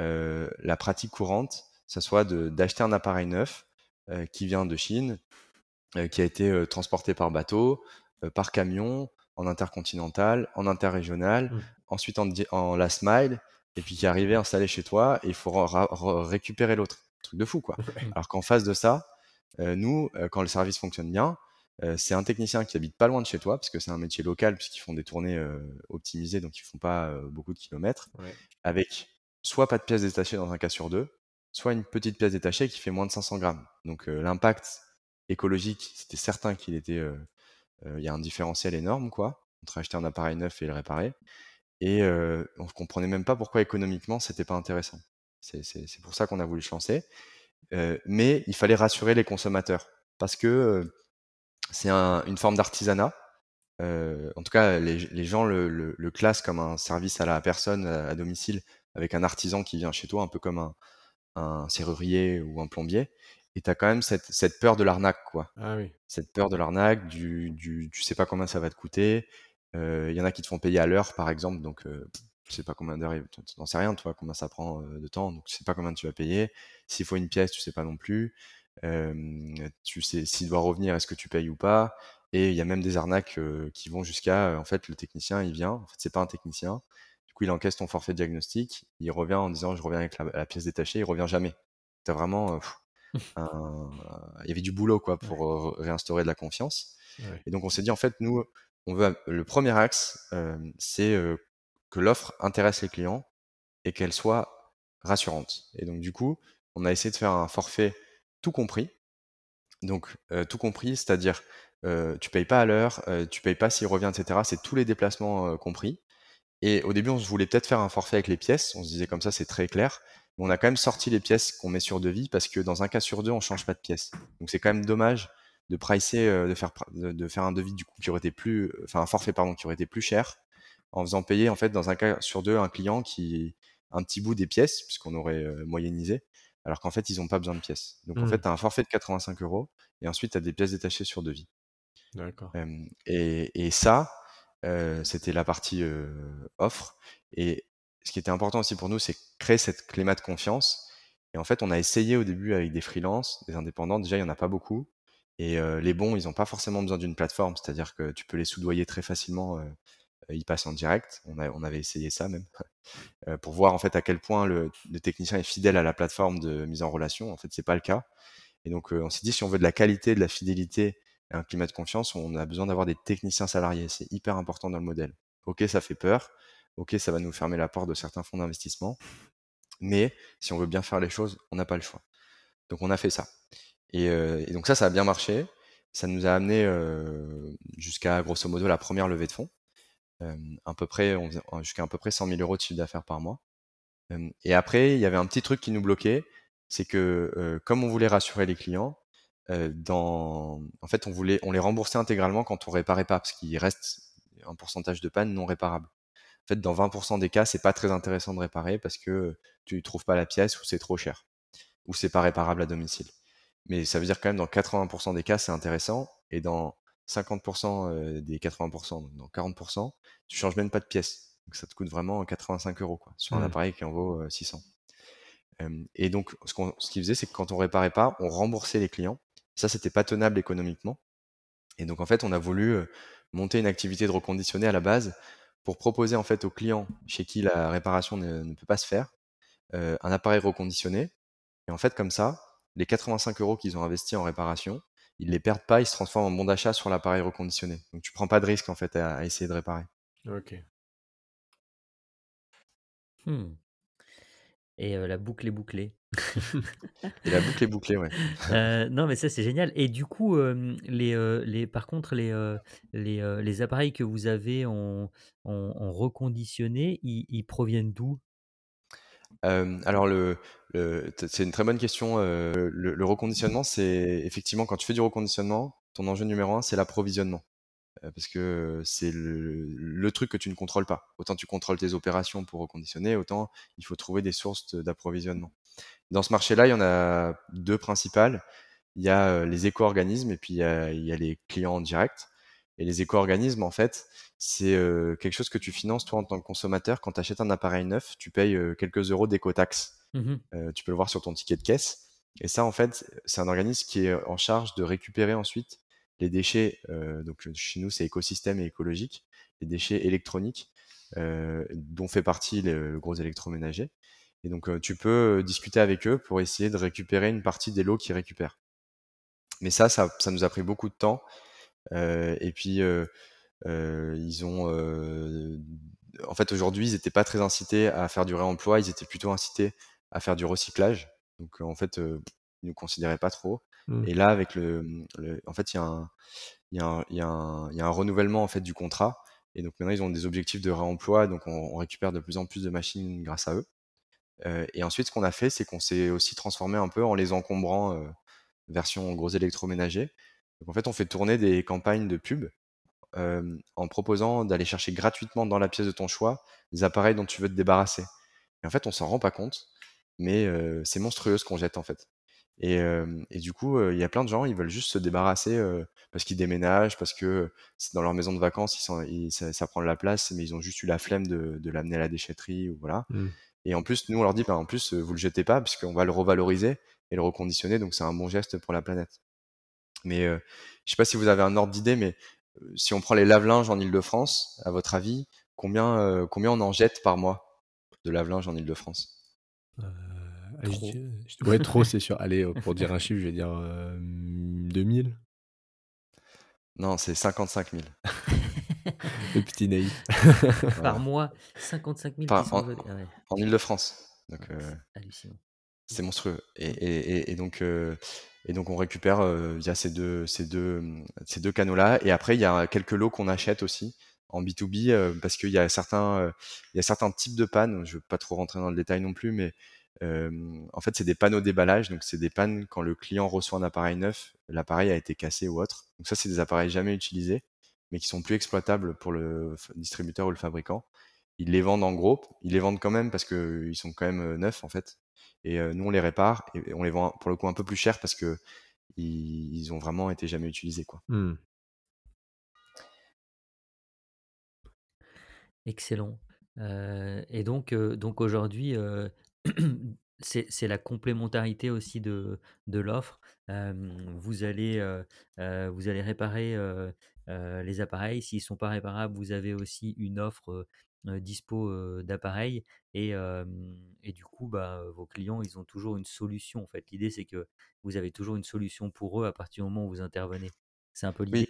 euh, la pratique courante, ça soit d'acheter un appareil neuf euh, qui vient de Chine, qui a été transporté par bateau, par camion, en intercontinental, en interrégional, mmh. ensuite en, en last mile, et puis qui est arrivé installé chez toi, et il faut récupérer l'autre. Truc de fou, quoi. Alors qu'en face de ça, nous, quand le service fonctionne bien, c'est un technicien qui habite pas loin de chez toi, parce que c'est un métier local, puisqu'ils font des tournées euh, optimisées, donc ils font pas euh, beaucoup de kilomètres, avec soit pas de pièces détachées dans un cas sur deux, soit une petite pièce détachée qui fait moins de 500 grammes. Donc l'impact écologique, c'était certain qu'il était il y a un différentiel énorme, quoi, entre acheter un appareil neuf et le réparer. Et on ne comprenait même pas pourquoi économiquement c'était pas intéressant. C'est pour ça qu'on a voulu se lancer. mais il fallait rassurer les consommateurs parce que c'est une forme d'artisanat. en tout cas, les, gens le, classent comme un service à la personne à, domicile avec un artisan qui vient chez toi, un peu comme un, un serrurier ou un plombier. Et tu as quand même cette, cette peur de l'arnaque, quoi. Ah oui. Cette peur de l'arnaque, du, du, tu sais pas combien ça va te coûter. Il y en a qui te font payer à l'heure, par exemple, donc tu sais pas combien d'heures, tu n'en sais rien, toi, combien ça prend de temps, donc tu sais pas combien tu vas payer. S'il faut une pièce, tu sais pas non plus. Tu sais s'il doit revenir, est-ce que tu payes ou pas? Et il y a même des arnaques qui vont jusqu'à, en fait, le technicien, il vient, en fait, c'est pas un technicien. Du coup, il encaisse ton forfait diagnostic, il revient en disant, je reviens avec la, pièce détachée, il revient jamais. T'as vraiment, [LAUGHS] il y avait du boulot, quoi, pour réinstaurer de la confiance. Et donc, on s'est dit, en fait, nous, on veut, le premier axe, c'est que l'offre intéresse les clients et qu'elle soit rassurante. Et donc, du coup, on a essayé de faire un forfait tout compris. Donc, tout compris, c'est-à-dire, tu payes pas à l'heure, tu payes pas s'il revient, etc. C'est tous les déplacements compris. Et au début, on voulait peut-être faire un forfait avec les pièces. On se disait comme ça, c'est très clair. Mais on a quand même sorti les pièces qu'on met sur devis parce que dans un cas sur deux, on change pas de pièces. Donc, c'est quand même dommage de pricer, de faire, de, faire un devis du coup qui aurait été plus, enfin un forfait pardon qui aurait été plus cher, en faisant payer en fait dans un cas sur deux un client qui un petit bout des pièces puisqu'on aurait moyennisé, alors qu'en fait ils n'ont pas besoin de pièces. Donc en mmh. fait tu as un forfait de 85 euros et ensuite tu as des pièces détachées sur devis. D'accord. et, et, ça, c'était la partie offre. Et ce qui était important aussi pour nous, c'est créer cette climat de confiance. Et en fait, on a essayé au début avec des freelances, des indépendants. Déjà, il y en a pas beaucoup. Et les bons, ils n'ont pas forcément besoin d'une plateforme, c'est-à-dire que tu peux les soudoyer très facilement. Ils passent en direct. On, a, on avait essayé ça même [LAUGHS] pour voir en fait à quel point le, technicien est fidèle à la plateforme de mise en relation. En fait, c'est pas le cas. Et donc, on s'est dit si on veut de la qualité, de la fidélité, et un climat de confiance, on a besoin d'avoir des techniciens salariés. C'est hyper important dans le modèle. Ok, ça fait peur. Ok, ça va nous fermer la porte de certains fonds d'investissement. Mais si on veut bien faire les choses, on n'a pas le choix. Donc, on a fait ça. Et, donc ça, ça a bien marché. Ça nous a amené jusqu'à grosso modo la première levée de fonds, à peu près jusqu'à à peu près 100 000 euros de chiffre d'affaires par mois. et après, il y avait un petit truc qui nous bloquait, c'est que comme on voulait rassurer les clients, dans, en fait, on voulait, on les rembourser intégralement quand on réparait pas, parce qu'il reste un pourcentage de panne non réparable. En fait, dans 20% des cas, c'est pas très intéressant de réparer parce que tu trouves pas la pièce ou c'est trop cher, ou c'est pas réparable à domicile. Mais ça veut dire quand même dans 80% des cas, c'est intéressant. Et dans 50% euh, des 80%, donc dans 40%, tu changes même pas de pièce. Donc ça te coûte vraiment 85 euros quoi, sur un mmh. appareil qui en vaut 600. Euh, et donc, ce qu'on ce qu'ils faisaient, c'est que quand on réparait pas, on remboursait les clients. Ça, c'était pas tenable économiquement. Et donc, en fait, on a voulu euh, monter une activité de reconditionné à la base pour proposer en fait aux clients chez qui la réparation ne, peut pas se faire un appareil reconditionné. Et en fait, comme ça, les 85 euros qu'ils ont investis en réparation, ils les perdent pas, ils se transforment en bon d'achat sur l'appareil reconditionné. Donc tu prends pas de risque en fait à, essayer de réparer. Ok. Hmm. Et la boucle est bouclée. [LAUGHS] Et la boucle est bouclée, ouais. non, mais ça c'est génial. Et du coup, les, les, par contre, les, les, les appareils que vous avez en, en, reconditionné, ils proviennent d'où? Alors le, c'est une très bonne question. le, reconditionnement, c'est effectivement quand tu fais du reconditionnement, ton enjeu numéro un, c'est l'approvisionnement. parce que c'est le, truc que tu ne contrôles pas. Autant tu contrôles tes opérations pour reconditionner, autant il faut trouver des sources d'approvisionnement. Dans ce marché-là, il y en a deux principales. Il y a les éco-organismes et puis il y a, il y a les clients en direct. Et les éco-organismes, en fait, c'est quelque chose que tu finances toi en tant que consommateur. Quand tu achètes un appareil neuf, tu payes quelques euros d'éco-taxe. Mmh tu peux le voir sur ton ticket de caisse. Et ça, en fait, c'est un organisme qui est en charge de récupérer ensuite les déchets. donc chez nous, c'est écosystème et écologique, les déchets électroniques dont fait partie le, gros électroménager. Et donc tu peux discuter avec eux pour essayer de récupérer une partie des lots qu'ils récupèrent. Mais ça, ça, ça nous a pris beaucoup de temps et puis, ils ont. en fait, aujourd'hui, ils n'étaient pas très incités à faire du réemploi, ils étaient plutôt incités à faire du recyclage. Donc, en fait, ils nous considéraient pas trop. Mmh. Et là, avec le, en fait, il y a un, il y a un, il y a un, il y a un renouvellement en fait du contrat. Et donc maintenant, ils ont des objectifs de réemploi, donc on, on récupère de plus en plus de machines grâce à eux. Euh, et ensuite, ce qu'on a fait, c'est qu'on s'est aussi transformé un peu en les encombrant, euh, version gros électroménager. Donc en fait, on fait tourner des campagnes de pub euh, en proposant d'aller chercher gratuitement dans la pièce de ton choix des appareils dont tu veux te débarrasser. Et en fait, on s'en rend pas compte, mais euh, c'est monstrueux ce qu'on jette en fait. Et, euh, et du coup, il y a plein de gens, ils veulent juste se débarrasser parce qu'ils déménagent, parce que dans leur maison de vacances, ils sont, ils, ça, ça, prend de la place, mais ils ont juste eu la flemme de, de l'amener à la déchetterie ou voilà. Mmh. Et en plus, nous, on leur dit, bah, en plus, vous le jetez pas, puisqu'on va le revaloriser et le reconditionner, donc c'est un bon geste pour la planète. Mais euh, je sais pas si vous avez un ordre d'idée, mais euh, si on prend les lave-linges en Ile-de-France, à votre avis, combien, euh, combien on en jette par mois de lave-linge en Ile-de-France Trop. Ouais, trop, [LAUGHS] c'est sûr. Allez, pour dire un chiffre, je vais dire 2000. Non, c'est 55 000. [LAUGHS] Le petit naïf. [LAUGHS] Par mois, 55 000 en, en Ile-de-France. Donc, c'est monstrueux. Et, et, et donc, et donc on récupère via ces deux, ces deux, ces deux canaux-là. Et après, il y a quelques lots qu'on achète aussi en B2B parce qu'il y a certains, il y a certains types de pannes. Je ne veux pas trop rentrer dans le détail non plus, mais en fait, c'est des panneaux déballage. Donc, c'est des pannes quand le client reçoit un appareil neuf, l'appareil a été cassé ou autre. Donc, ça, c'est des appareils jamais utilisés, mais qui sont plus exploitables pour le distributeur ou le fabricant. Ils les vendent en gros. Ils les vendent quand même parce qu'ils sont quand même neufs, en fait. Et nous, on les répare et on les vend pour le coup un peu plus cher parce que ils, ont vraiment été jamais utilisés, quoi. Mmh. Excellent. et donc, donc aujourd'hui, [CLEARS THROAT] c'est la complémentarité aussi de, de l'offre. vous, allez, vous allez réparer les appareils. S'ils ne sont pas réparables, vous avez aussi une offre dispo d'appareils et, et, du coup bah, vos clients ils ont toujours une solution en fait. L'idée c'est que vous avez toujours une solution pour eux à partir du moment où vous intervenez. C'est un peu l'idée. Oui.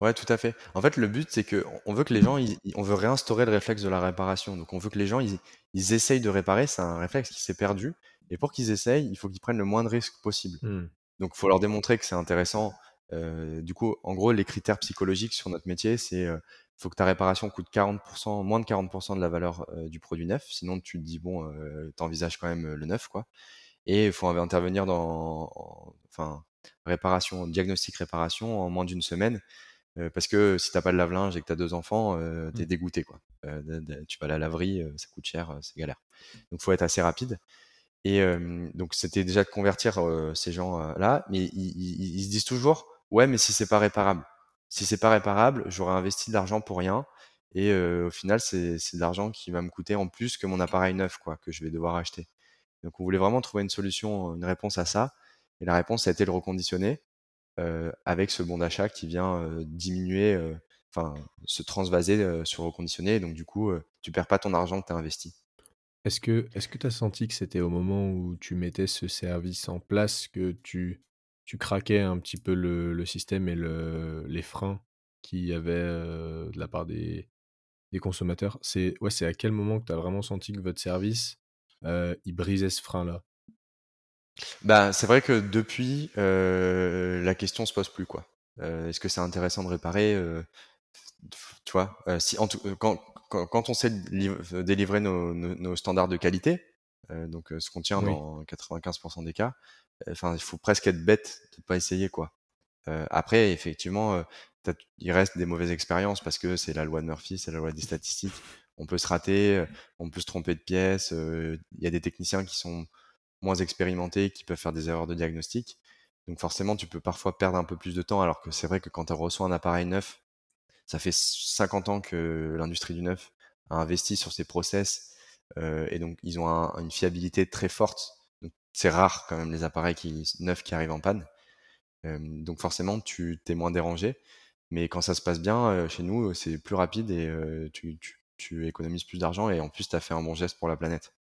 ouais tout à fait. En fait le but c'est que on veut que les gens on veut réinstaurer le réflexe de la réparation. Donc on veut que les gens ils, ils essayent de réparer. C'est un réflexe qui s'est perdu. Et pour qu'ils essayent il faut qu'ils prennent le moins de risques possible. Mmh. donc il faut leur démontrer que c'est intéressant. Du coup en gros les critères psychologiques sur notre métier c'est faut que ta réparation coûte 40%, moins de 40% de la valeur euh, du produit neuf. Sinon, tu te dis, bon, euh, tu envisages quand même euh, le neuf, quoi. Et il faut intervenir dans, enfin, réparation, diagnostic réparation en moins d'une semaine. parce que si t'as pas de lave-linge et que tu as deux enfants, tu es mmh. dégoûté, quoi. tu vas à la laverie, ça coûte cher, c'est galère. Donc, faut être assez rapide. Et donc, c'était déjà de convertir ces gens-là, mais ils, ils se disent toujours, ouais, mais si c'est pas réparable si c'est pas réparable, j'aurais investi de l'argent pour rien. Et au final, c'est de l'argent qui va me coûter en plus que mon appareil neuf, quoi, que je vais devoir acheter. Donc, on voulait vraiment trouver une solution, une réponse à ça. Et la réponse a été le reconditionner avec ce bon d'achat qui vient diminuer, enfin, se transvaser sur reconditionner. Et donc, du coup, tu perds pas ton argent que tu as investi. Est-ce que tu as senti que c'était au moment où tu mettais ce service en place que tu tu craquais un petit peu le, le système et le, les freins qu'il y avait de la part des, des consommateurs. C'est ouais, c'est à quel moment que tu as vraiment senti que votre service il brisait ce frein-là? Bah, c'est vrai que depuis, la question se pose plus quoi. Est-ce que c'est intéressant de réparer Tu vois, si en tout, quand, quand, quand, on sait délivrer nos, nos, nos, standards de qualité, donc ce qu'on tient dans 95% des cas, enfin, il faut presque être bête de pas essayer, quoi. Euh, après, effectivement, euh, il reste des mauvaises expériences parce que c'est la loi de Murphy, c'est la loi des statistiques. On peut se rater, on peut se tromper de pièce. Il y a des techniciens qui sont moins expérimentés, qui peuvent faire des erreurs de diagnostic. Donc forcément, tu peux parfois perdre un peu plus de temps, alors que c'est vrai que quand tu reçois un appareil neuf, ça fait 50 ans que l'industrie du neuf a investi sur ces process, euh, et donc ils ont une fiabilité très forte c'est rare quand même les appareils qui, neufs qui arrivent en panne. donc forcément, tu t'es moins dérangé. Mais quand ça se passe bien, chez nous, c'est plus rapide et tu, tu, économises plus d'argent et en plus, tu as fait un bon geste pour la planète.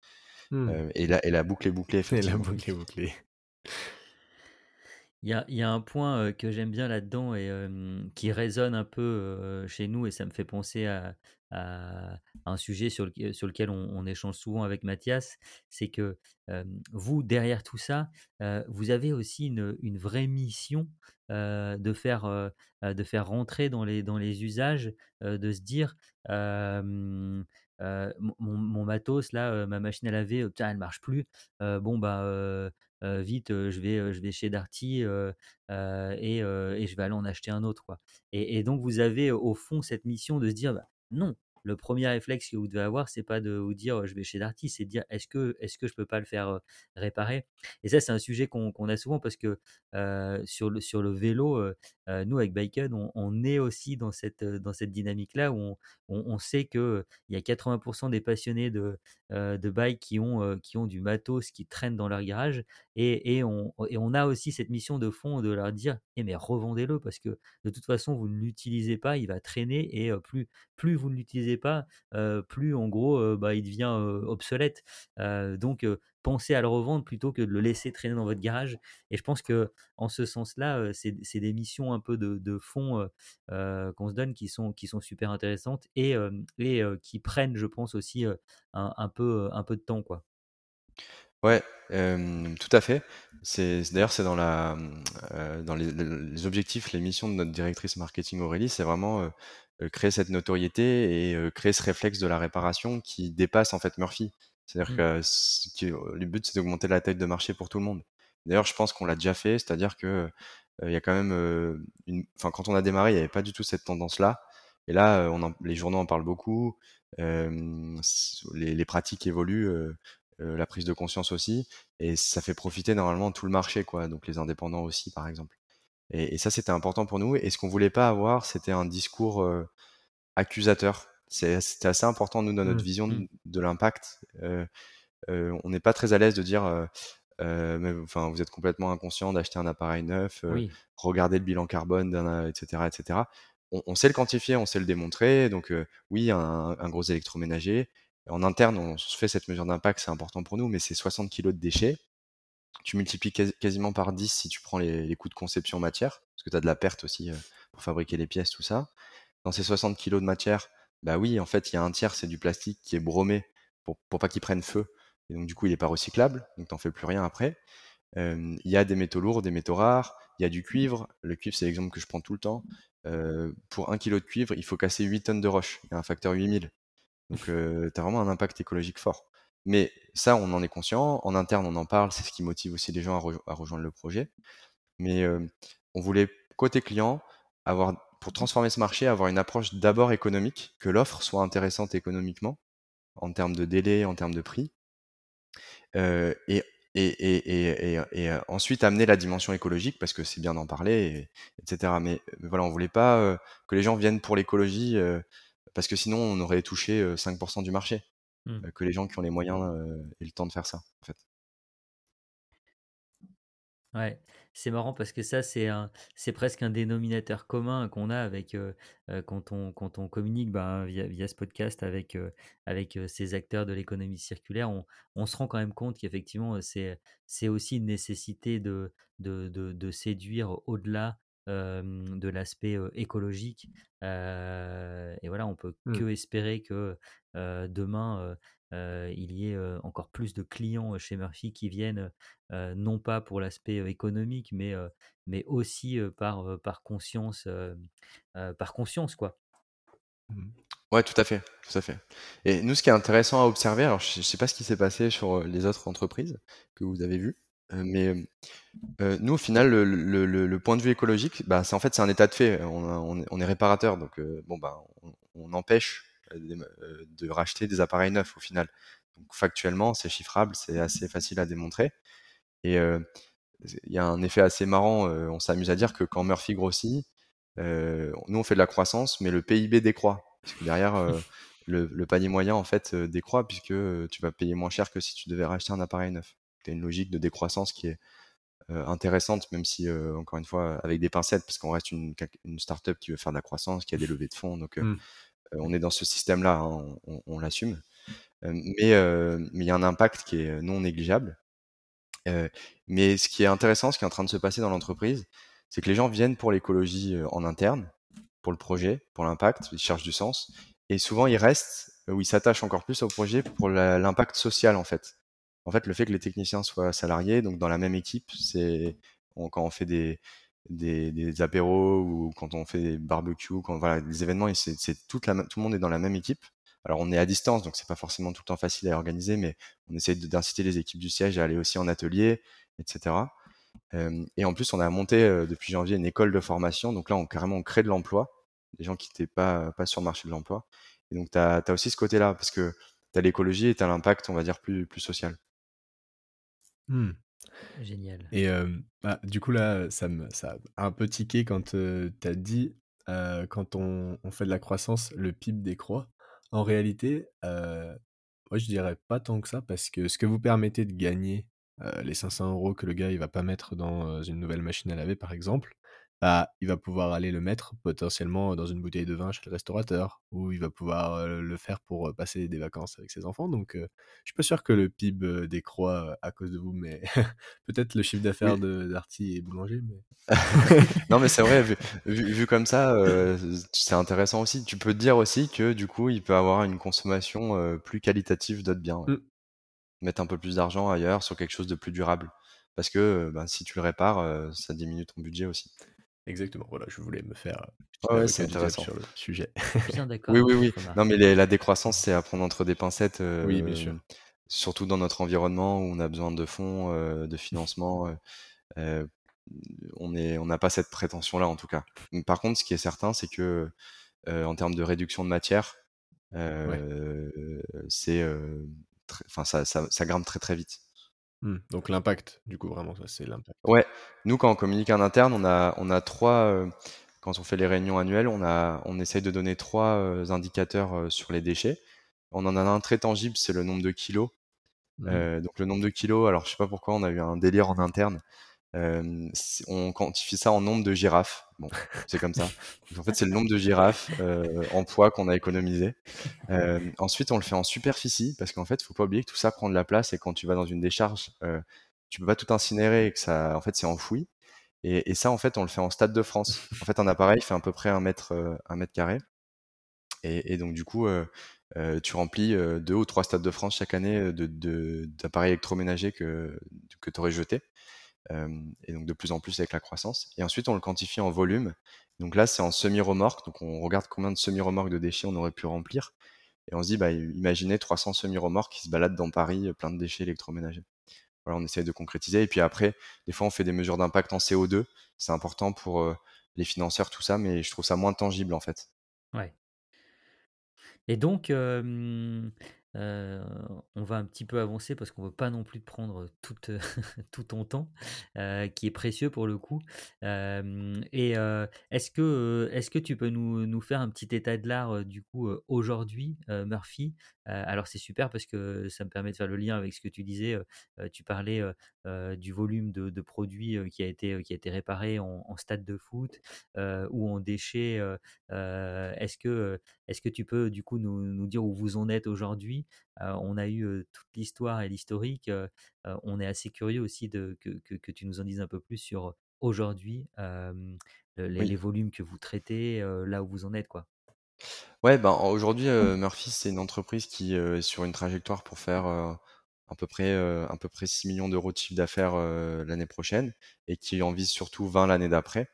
Mmh. et, la, et la boucle est bouclée, effectivement. [LAUGHS] Et la boucle est bouclée. Il y a, y a, un point que j'aime bien là-dedans et qui résonne un peu chez nous et ça me fait penser à, un sujet sur, lequel on, échange souvent avec Mathias, c'est que vous, derrière tout ça, vous avez aussi une, vraie mission de, faire, de faire rentrer dans les, usages, de se dire, mon, matos, là, ma machine à laver, elle elle marche plus. bon, bah, vite, je, vais, je vais chez Darty et, je vais aller en acheter un autre. Quoi. Et, donc, vous avez au fond cette mission de se dire, bah, non, le premier réflexe que vous devez avoir, c'est pas de vous dire je vais chez Darty, c'est de dire est-ce que est-ce que je peux pas le faire réparer? Et ça, c'est un sujet qu'on a souvent parce que sur le sur le vélo, nous avec Biked, on, est aussi dans cette dans cette dynamique là où on, on, sait que il y a 80% des passionnés de de bike qui ont qui ont du matos qui traîne dans leur garage et, et, on, et on a aussi cette mission de fond de leur dire eh mais revendez-le parce que de toute façon vous ne l'utilisez pas, il va traîner et plus plus vous ne l'utilisez pas, plus en gros, bah, il devient obsolète. donc, pensez à le revendre plutôt que de le laisser traîner dans votre garage. Et je pense que en ce sens-là, c'est des missions un peu de, fond qu'on se donne qui sont, qui sont super intéressantes et, et qui prennent, je pense, aussi un, peu, un peu de temps. Quoi. Ouais, tout à fait. C'est d'ailleurs, c'est dans la, dans les objectifs, les missions de notre directrice marketing Aurélie, c'est vraiment, créer cette notoriété et créer ce réflexe de la réparation qui dépasse en fait Murphy. C'est-à-dire mmh. que le but, c'est d'augmenter la taille de marché pour tout le monde. D'ailleurs, je pense qu'on l'a déjà fait, c'est-à-dire que il y a quand même une enfin, quand on a démarré, il n'y avait pas du tout cette tendance-là et là, on les journaux en parlent beaucoup, les les pratiques évoluent, euh, la prise de conscience aussi, et ça fait profiter normalement tout le marché, quoi, donc les indépendants aussi, par exemple. Et, ça, c'était important pour nous. Et ce qu'on voulait pas avoir, c'était un discours euh, accusateur. C'était assez important, nous, dans notre mmh, vision mmh. de, l'impact. Euh, on n'est pas très à l'aise de dire, mais, enfin, vous êtes complètement inconscient d'acheter un appareil neuf, regarder le bilan carbone, etc., etc. On, sait le quantifier, on sait le démontrer. Donc, oui, un, un, gros électroménager, en interne, on se fait cette mesure d'impact, c'est important pour nous, mais c'est 60 kg de déchets. Tu multiplies quasiment par 10 si tu prends les, coûts de conception matière, parce que tu as de la perte aussi euh, pour fabriquer les pièces, tout ça. Dans ces 60 kg de matière, bah oui, en fait, il y a un tiers, c'est du plastique qui est bromé pour, pour pas qu'il prenne feu. Et donc, du coup, il n'est pas recyclable, donc t'en fais plus rien après. Il y a des métaux lourds, des métaux rares, il y a du cuivre. Le cuivre, c'est l'exemple que je prends tout le temps. pour un kilo de cuivre, il faut casser 8 tonnes de roche. Il y a un facteur 8000. Donc, euh, tu as vraiment un impact écologique fort. Mais ça, on en est conscient. En interne, on en parle. C'est ce qui motive aussi les gens à, rejoindre le projet. Mais on voulait, côté client, avoir, pour transformer ce marché, avoir une approche d'abord économique, que l'offre soit intéressante économiquement, en termes de délai, en termes de prix. et, et, et, ensuite amener la dimension écologique parce que c'est bien d'en parler, etc. Mais, voilà, on voulait pas que les gens viennent pour l'écologie parce que sinon on aurait touché 5% du marché. Mmh. que les gens qui ont les moyens aient le temps de faire ça, en fait. Ouais, c'est marrant parce que ça, c'est un, c'est presque un dénominateur commun qu'on a avec quand on quand on communique ben, via, via ce podcast avec avec ces acteurs de l'économie circulaire, on, on, se rend quand même compte qu'effectivement c'est c'est aussi une nécessité de de, de, de séduire au-delà de l'aspect écologique. et voilà, on peut mmh. que espérer que demain il y ait encore plus de clients chez Murphy qui viennent non pas pour l'aspect économique, mais mais aussi par par conscience, par conscience quoi. Mmh. Ouais, tout à fait, tout à fait. Et nous, ce qui est intéressant à observer, alors je ne sais pas ce qui s'est passé sur les autres entreprises que vous avez vues, mais nous, au final, le, point de vue écologique, bah, c'est en fait c'est un état de fait. On, est, réparateur, donc bon bah on, empêche de racheter des appareils neufs au final. Donc factuellement, c'est chiffrable, c'est assez facile à démontrer. Et il y a un effet assez marrant. on s'amuse à dire que quand Murphy grossit, nous on fait de la croissance, mais le PIB décroît. Parce que derrière, [LAUGHS] le, le, panier moyen en fait décroît puisque tu vas payer moins cher que si tu devais racheter un appareil neuf tu une logique de décroissance qui est intéressante, même si, encore une fois, avec des pincettes, parce qu'on reste une, une startup qui veut faire de la croissance, qui a des levées de fonds. Donc, mmh. on est dans ce système-là, hein, on, l'assume. mais il y a un impact qui est non négligeable. mais ce qui est intéressant, ce qui est en train de se passer dans l'entreprise, c'est que les gens viennent pour l'écologie en interne, pour le projet, pour l'impact, ils cherchent du sens. et souvent ils restent ou ils s'attachent encore plus au projet pour l'impact social en fait. En fait, le fait que les techniciens soient salariés, donc dans la même équipe, c'est quand on fait des, des, des, apéros ou quand on fait des barbecues, quand voilà, des événements, c'est toute la, tout le monde est dans la même équipe. Alors on est à distance, donc c'est pas forcément tout le temps facile à organiser, mais on essaie d'inciter les équipes du siège à aller aussi en atelier, etc. Et en plus, on a monté depuis janvier une école de formation, donc là, on carrément on crée de l'emploi, des gens qui n'étaient pas, pas sur le marché de l'emploi. Et donc, tu as, aussi ce côté-là, parce que tu as l'écologie et tu as l'impact, on va dire, plus, plus social. Mmh. Génial. Et bah, du coup, là, ça, me, ça a un peu tiqué quand tu as dit, quand on, on, fait de la croissance, le PIB décroît. En réalité, moi, je dirais pas tant que ça, parce que ce que vous permettez de gagner, les 500 euros que le gars, il va pas mettre dans une nouvelle machine à laver, par exemple, bah, il va pouvoir aller le mettre potentiellement dans une bouteille de vin chez le restaurateur, ou il va pouvoir le faire pour passer des vacances avec ses enfants. Donc, je suis pas sûr que le PIB décroît à cause de vous, mais [LAUGHS] peut-être le chiffre d'affaires d'Arty et Boulanger. Mais... [LAUGHS] non, mais c'est vrai, vu, [LAUGHS] comme ça, c'est intéressant aussi. Tu peux te dire aussi que du coup, il peut avoir une consommation plus qualitative d'autres biens. Mmh. Mettre un peu plus d'argent ailleurs sur quelque chose de plus durable. Parce que bah, si tu le répares, ça diminue ton budget aussi. Exactement, voilà, je voulais me faire ouais, c'est intéressant sur le sujet. Bien [LAUGHS] d'accord. oui, oui, oui. Non, mais la décroissance, c'est à prendre entre des pincettes. oui, bien sûr. Surtout dans notre environnement où on a besoin de fonds, de financement. on n'a on pas cette prétention-là, en tout cas. Par contre, ce qui est certain, c'est que en termes de réduction de matière, c'est, enfin, ça, ça, ça grimpe très très vite. Mmh. Donc l'impact, du coup, vraiment, ça, c'est l'impact. Ouais, nous, quand on communique en interne, on a, on a trois, euh, quand on fait les réunions annuelles, on, a, on essaye de donner trois euh, indicateurs euh, sur les déchets. On en a un très tangible, c'est le nombre de kilos. Mmh. donc le nombre de kilos, alors je sais pas pourquoi on a eu un délire en interne. Euh, on quantifie ça en nombre de girafes. C'est comme ça. en fait, c'est le nombre de girafes euh, en poids qu'on a économisé. Euh, ensuite, on le fait en superficie parce qu'en fait, faut pas oublier que tout ça prend de la place et quand tu vas dans une décharge, euh, tu peux pas tout incinérer et que ça, en fait, c'est enfoui. Et, ça, en fait, on le fait en stade de France. En fait, un appareil fait à peu près un mètre, un mètre carré. Et, donc, du coup, tu remplis deux ou trois stades de France chaque année d'appareils électroménagers que, que tu aurais jetés et donc de plus en plus avec la croissance. Et ensuite, on le quantifie en volume. Donc là, c'est en semi-remorque. Donc on regarde combien de semi-remorques de déchets on aurait pu remplir. Et on se dit, bah, imaginez 300 semi-remorques qui se baladent dans Paris, plein de déchets électroménagers. Voilà, on essaye de concrétiser. Et puis après, des fois, on fait des mesures d'impact en CO2. C'est important pour les financeurs, tout ça, mais je trouve ça moins tangible en fait. Ouais. Et donc, on va un petit peu avancer parce qu'on veut pas non plus prendre tout, [LAUGHS] tout ton temps, qui est précieux pour le coup. et est-ce que, est-ce que tu peux nous, nous faire un petit état de l'art du coup aujourd'hui, Murphy? Alors c'est super parce que ça me permet de faire le lien avec ce que tu disais. tu parlais du volume de, produits qui a été qui a été réparé en, stade de foot ou en déchets. est-ce que est-ce que tu peux du coup nous, nous dire où vous en êtes aujourd'hui? On a eu toute l'histoire et l'historique. on est assez curieux aussi de, que, tu nous en dises un peu plus sur aujourd'hui les, volumes que vous traitez, là où vous en êtes. Quoi. Ouais, ben, aujourd'hui, Murphy, c'est une entreprise qui est sur une trajectoire pour faire à peu près, à peu près 6 millions d'euros de chiffre d'affaires l'année prochaine et qui en vise surtout 20 l'année d'après,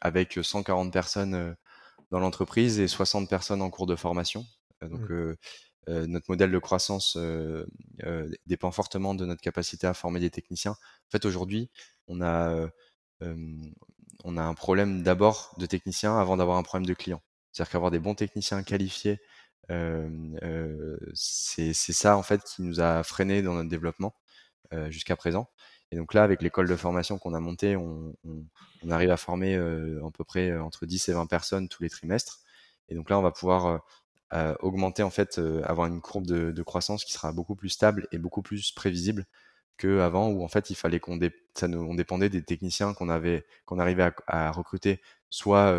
avec 140 personnes dans l'entreprise et 60 personnes en cours de formation. Donc, mmh. notre modèle de croissance dépend fortement de notre capacité à former des techniciens. En fait, aujourd'hui, on a, on a un problème d'abord de techniciens avant d'avoir un problème de clients. C'est-à-dire qu'avoir des bons techniciens qualifiés, c'est ça en fait qui nous a freiné dans notre développement jusqu'à présent. Et donc là, avec l'école de formation qu'on a montée, on, on, on, arrive à former à peu près entre 10 et 20 personnes tous les trimestres. Et donc là, on va pouvoir augmenter en fait, avoir une courbe de, croissance qui sera beaucoup plus stable et beaucoup plus prévisible qu'avant où en fait il fallait qu'on ça on dépendait des techniciens qu'on avait qu'on arrivait à, recruter soit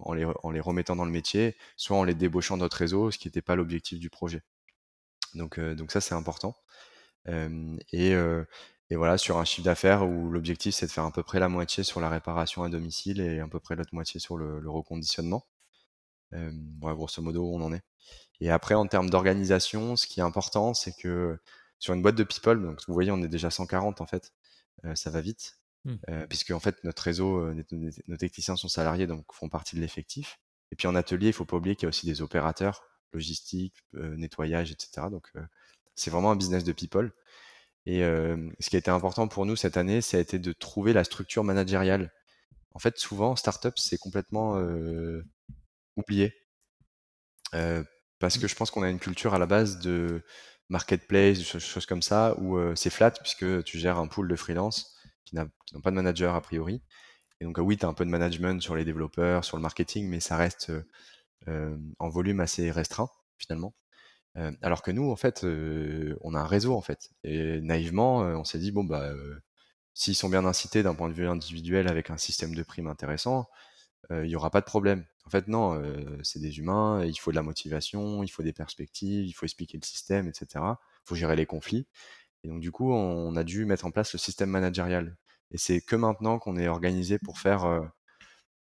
en, les, en les remettant dans le métier, soit en les débauchant de notre réseau, ce qui n'était pas l'objectif du projet. Donc, donc ça c'est important. et, et voilà, sur un chiffre d'affaires où l'objectif c'est de faire à peu près la moitié sur la réparation à domicile et à peu près l'autre moitié sur le reconditionnement. grosso modo, on en est. Et après, en termes d'organisation, ce qui est important, c'est que sur une boîte de people, donc vous voyez, on est déjà 140 en fait, ça va vite, mmh. puisque en fait notre réseau, nos techniciens sont salariés, donc font partie de l'effectif. Et puis en atelier, il faut pas oublier qu'il y a aussi des opérateurs, logistique, nettoyage, etc. Donc c'est vraiment un business de people. Et ce qui a été important pour nous cette année, ça a été de trouver la structure managériale. En fait, souvent, startup, c'est complètement oublié. parce que mmh. je pense qu'on a une culture à la base de marketplace, des choses comme ça, où c'est flat puisque tu gères un pool de freelance qui n'ont pas de manager a priori. Et donc oui, tu as un peu de management sur les développeurs, sur le marketing, mais ça reste en volume assez restreint finalement. Alors que nous, en fait, on a un réseau en fait. Et naïvement, on s'est dit bon bah s'ils sont bien incités d'un point de vue individuel avec un système de primes intéressant, il n'y aura pas de problème. En fait, non, c'est des humains, il faut de la motivation, il faut des perspectives, il faut expliquer le système, etc. Il faut gérer les conflits. Et donc, du coup, on a dû mettre en place le système managérial. Et c'est que maintenant qu'on est organisé pour faire,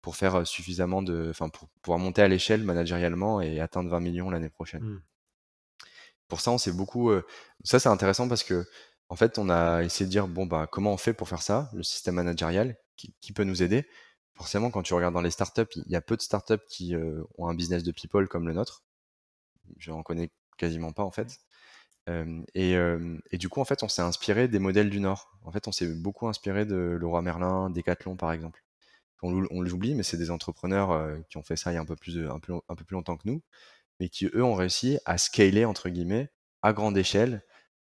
pour faire suffisamment de, enfin, pour pouvoir monter à l'échelle managérialement et atteindre 20 millions l'année prochaine. Mmh. Pour ça, on s'est beaucoup, ça c'est intéressant parce que, en fait, on a essayé de dire, bon, bah, comment on fait pour faire ça, le système managérial, qui, qui peut nous aider? Forcément, quand tu regardes dans les startups, il y a peu de startups qui euh, ont un business de people comme le nôtre. Je n'en connais quasiment pas en fait. et, du coup, en fait, on s'est inspiré des modèles du Nord. En fait, on s'est beaucoup inspiré de Leroy Merlin, Decathlon par exemple. On, on l'oublie, mais c'est des entrepreneurs euh, qui ont fait ça il y a un peu, plus un, peu, un peu plus longtemps que nous, mais qui eux ont réussi à scaler entre guillemets à grande échelle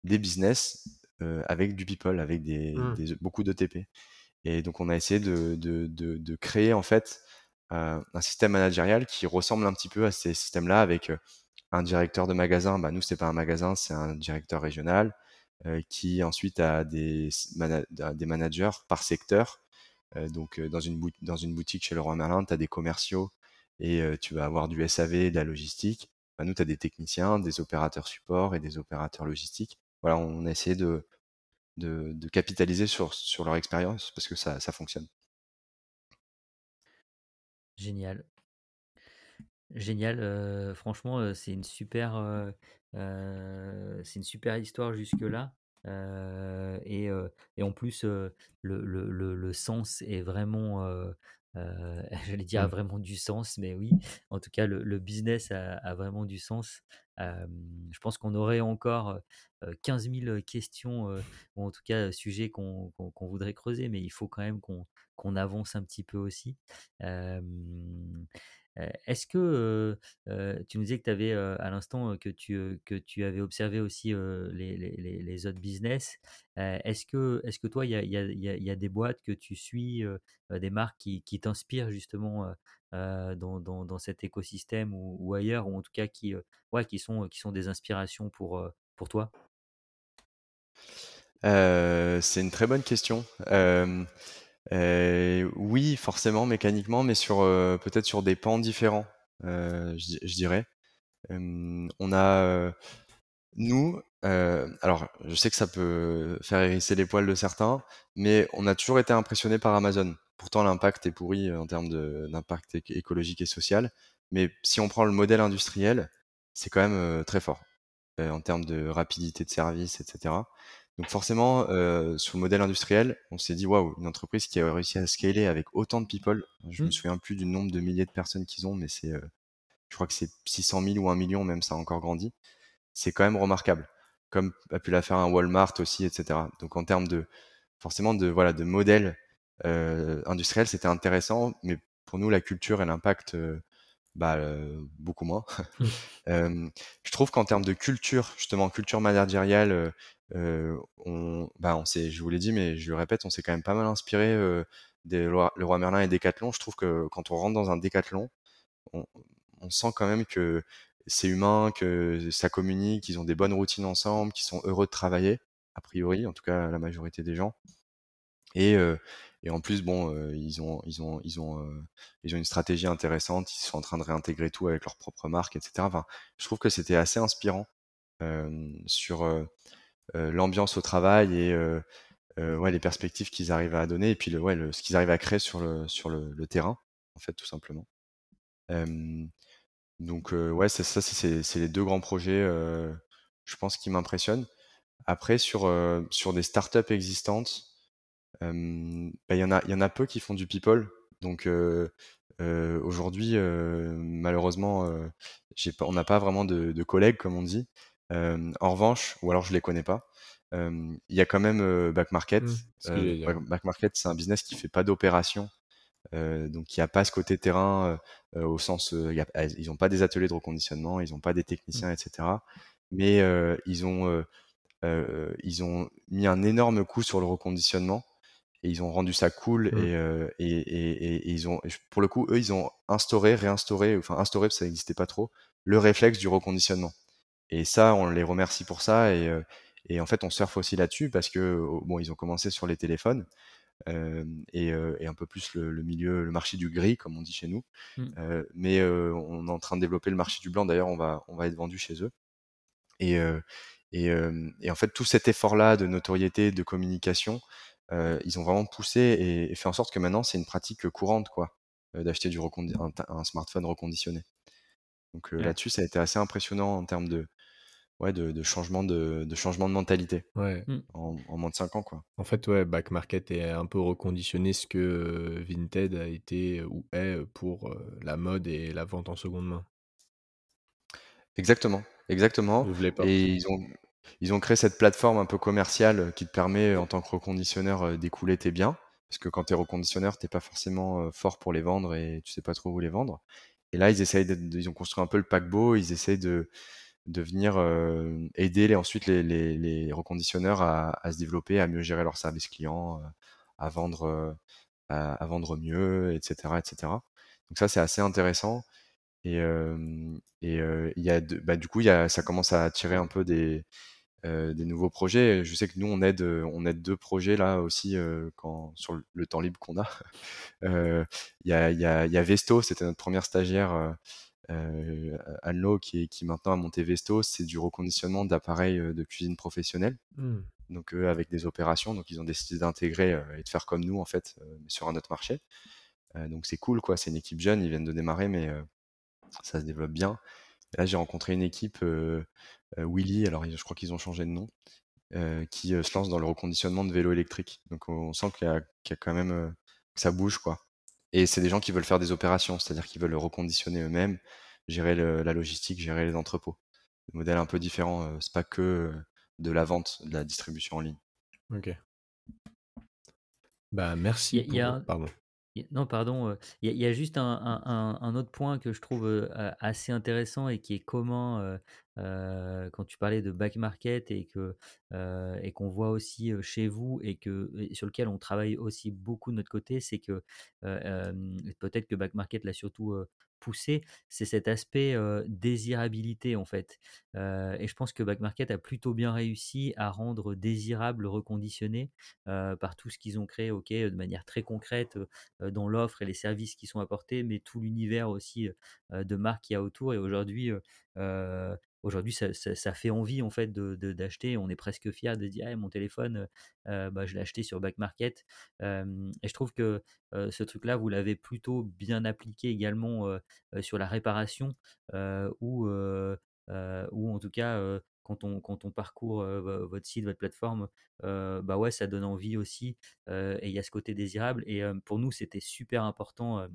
des business euh, avec du people, avec des, mmh. des beaucoup d'ETP. Et donc, on a essayé de, de, de, de créer en fait euh, un système managérial qui ressemble un petit peu à ces systèmes-là avec euh, un directeur de magasin. Bah, nous, c'est pas un magasin, c'est un directeur régional qui ensuite a des, des managers par secteur. Donc, dans une, dans une boutique chez Leroy Merlin, tu as des commerciaux et tu vas avoir du SAV, de la logistique. Nous, tu as des techniciens, des opérateurs support et des opérateurs logistiques. Voilà, on a de, capitaliser sur, leur expérience parce que ça, fonctionne. Génial. Génial, franchement, c'est une super, histoire jusque-là. et, et, en plus, le, sens est vraiment, [LAUGHS] j'allais dire, a mmh. vraiment du sens, mais oui, en tout cas, le, business a, a, vraiment du sens je pense qu'on aurait encore 15 000 questions, ou en tout cas sujets qu'on voudrait creuser, mais il faut quand même qu'on avance un petit peu aussi. Est-ce que tu nous disais que tu avais à l'instant que tu, que tu avais observé aussi les, les, les, autres business Est-ce que, est que toi, il y a, y, a, y a, des boîtes que tu suis, des marques qui, qui t'inspirent justement dans, dans, dans, cet écosystème ou, ou, ailleurs, ou en tout cas qui, ouais, qui, sont, qui sont des inspirations pour, pour toi? C'est une très bonne question. Euh, oui, forcément, mécaniquement, mais sur euh, peut-être sur des pans différents, euh, je, dirais. on a nous, alors je sais que ça peut faire hérisser les poils de certains, mais on a toujours été impressionné par Amazon. Pourtant, l'impact est pourri en termes d'impact écologique et social, mais si on prend le modèle industriel, c'est quand même très fort en termes de rapidité de service, etc. Donc forcément, euh, sur le modèle industriel, on s'est dit waouh, une entreprise qui a réussi à scaler avec autant de people. Je me mmh. souviens plus du nombre de milliers de personnes qu'ils ont, mais c'est, euh, je crois que c'est 600 000 ou 1 million, même ça a encore grandi. C'est quand même remarquable, comme a pu la faire un Walmart aussi, etc. Donc en termes de forcément de voilà de modèle euh, industriel, c'était intéressant, mais pour nous la culture et l'impact euh, bah, beaucoup moins. Mmh. [LAUGHS] je trouve qu'en termes de culture, justement, culture managériale, euh, on, bah, on je vous l'ai dit, mais je le répète, on s'est quand même pas mal inspiré des le roi Merlin et Decathlon. Je trouve que quand on rentre dans un Decathlon, on, sent quand même que c'est humain, que ça communique, qu'ils ont des bonnes routines ensemble, qu'ils sont heureux de travailler, a priori, en tout cas la majorité des gens. Et, en plus, bon, ils ont, une stratégie intéressante. Ils sont en train de réintégrer tout avec leur propre marque, etc. Je trouve que c'était assez inspirant l'ambiance au travail et ouais, les perspectives qu'ils arrivent à donner et puis le, ouais, le, ce qu'ils arrivent à créer sur le, sur le, terrain, en fait, tout simplement. Donc ouais, ça, c'est les deux grands projets, je pense, qui m'impressionnent. Après, sur, sur des startups existantes, bah, il y en a, y en a peu qui font du people. Donc aujourd'hui, malheureusement, on n'a pas vraiment de, collègues, comme on dit. En revanche, ou alors je les connais pas. Il y a quand même Back Market. Mmh, Back Market, c'est un business qui fait pas d'opération donc il n'y a pas ce côté terrain au sens, ah, ils n'ont pas des ateliers de reconditionnement, ils n'ont pas des techniciens, mmh. etc. Mais ils ont ils ont mis un énorme coup sur le reconditionnement et ils ont rendu ça cool mmh. et, et, et, ils ont pour le coup eux ils ont instauré réinstauré enfin instauré ça n'existait pas trop le réflexe du reconditionnement et ça on les remercie pour ça et, et en fait on surfe aussi là-dessus parce que bon ils ont commencé sur les téléphones et, et, un peu plus le, milieu, le marché du gris, comme on dit chez nous. Mmh. mais on est en train de développer le marché du blanc. D'ailleurs, on va, on va être vendu chez eux. Et, et, et en fait, tout cet effort-là de notoriété, de communication, ils ont vraiment poussé et, fait en sorte que maintenant, c'est une pratique courante, quoi, d'acheter du un, smartphone reconditionné. Donc là-dessus, ça a été assez impressionnant en termes de, ouais, de, changement de, de, changement de mentalité ouais. Mmh. en, en, moins de 5 ans. Quoi. En fait, ouais, Back Market est un peu reconditionné ce que euh, Vinted a été ou est pour euh, la mode et la vente en seconde main. Exactement, exactement. Et ils ont, ils ont créé cette plateforme un peu commerciale qui te permet, en tant que reconditionneur, euh, d'écouler tes biens. Parce que quand tu es reconditionneur, tu pas forcément fort pour les vendre et tu sais pas trop où les vendre. Et là, ils essayent ils ont construit un peu le paquebot, ils essayent de, de venir aider les, ensuite les, reconditionneurs à, se développer, à mieux gérer leur service client, à vendre, à, vendre mieux, etc., etc. Donc ça, c'est assez intéressant. Et, et il y a bah, du coup, y a, ça commence à attirer un peu des, nouveaux projets. Je sais que nous, on aide, on aide deux projets là aussi quand, sur le temps libre qu'on a. [LAUGHS] Il y, a, y, y a Vesto, c'était notre première stagiaire euh, Anlo qui, qui maintenant a monté Vesto, c'est du reconditionnement d'appareils euh, de cuisine professionnelle. Mmh. Donc eux, avec des opérations, donc ils ont décidé d'intégrer euh, et de faire comme nous en fait, mais sur un autre marché. donc c'est cool quoi, c'est une équipe jeune, ils viennent de démarrer, mais ça se développe bien. là j'ai rencontré une équipe Willy, alors je crois qu'ils ont changé de nom, qui se lance dans le reconditionnement de vélos électriques. Donc on sent qu'il y, y, a quand même que ça bouge quoi. Et c'est des gens qui veulent faire des opérations, c'est-à-dire qu'ils veulent le reconditionner eux-mêmes, gérer la logistique, gérer les entrepôts. Le modèle un peu différent, euh, c'est pas que euh, de la vente, de la distribution en ligne. Ok. Bah merci. Pardon. Non, pardon, il y a juste un autre point que je trouve, assez intéressant et qui est commun, quand tu parlais de back market et que, et qu'on voit aussi, chez vous et que sur lequel on travaille aussi beaucoup de notre côté, c'est que, peut-être que back market l'a surtout, poussé, c'est cet aspect désirabilité en fait. et je pense que Back Market a plutôt bien réussi à rendre désirable le reconditionné par tout ce qu'ils ont créé, ok, de manière très concrète dans l'offre et les services qui sont apportés, mais tout l'univers aussi de marque qu'il y a autour. Et aujourd'hui, aujourd'hui ça, fait envie en fait de, d'acheter on est presque fier de dire mon téléphone bah, je l'ai acheté sur back market et je trouve que ce truc là vous l'avez plutôt bien appliqué également sur la réparation ou ou en tout cas quand on, quand on parcourt votre site, votre plateforme, bah ouais, ça donne envie aussi. et il y a ce côté désirable. Et pour nous, c'était super important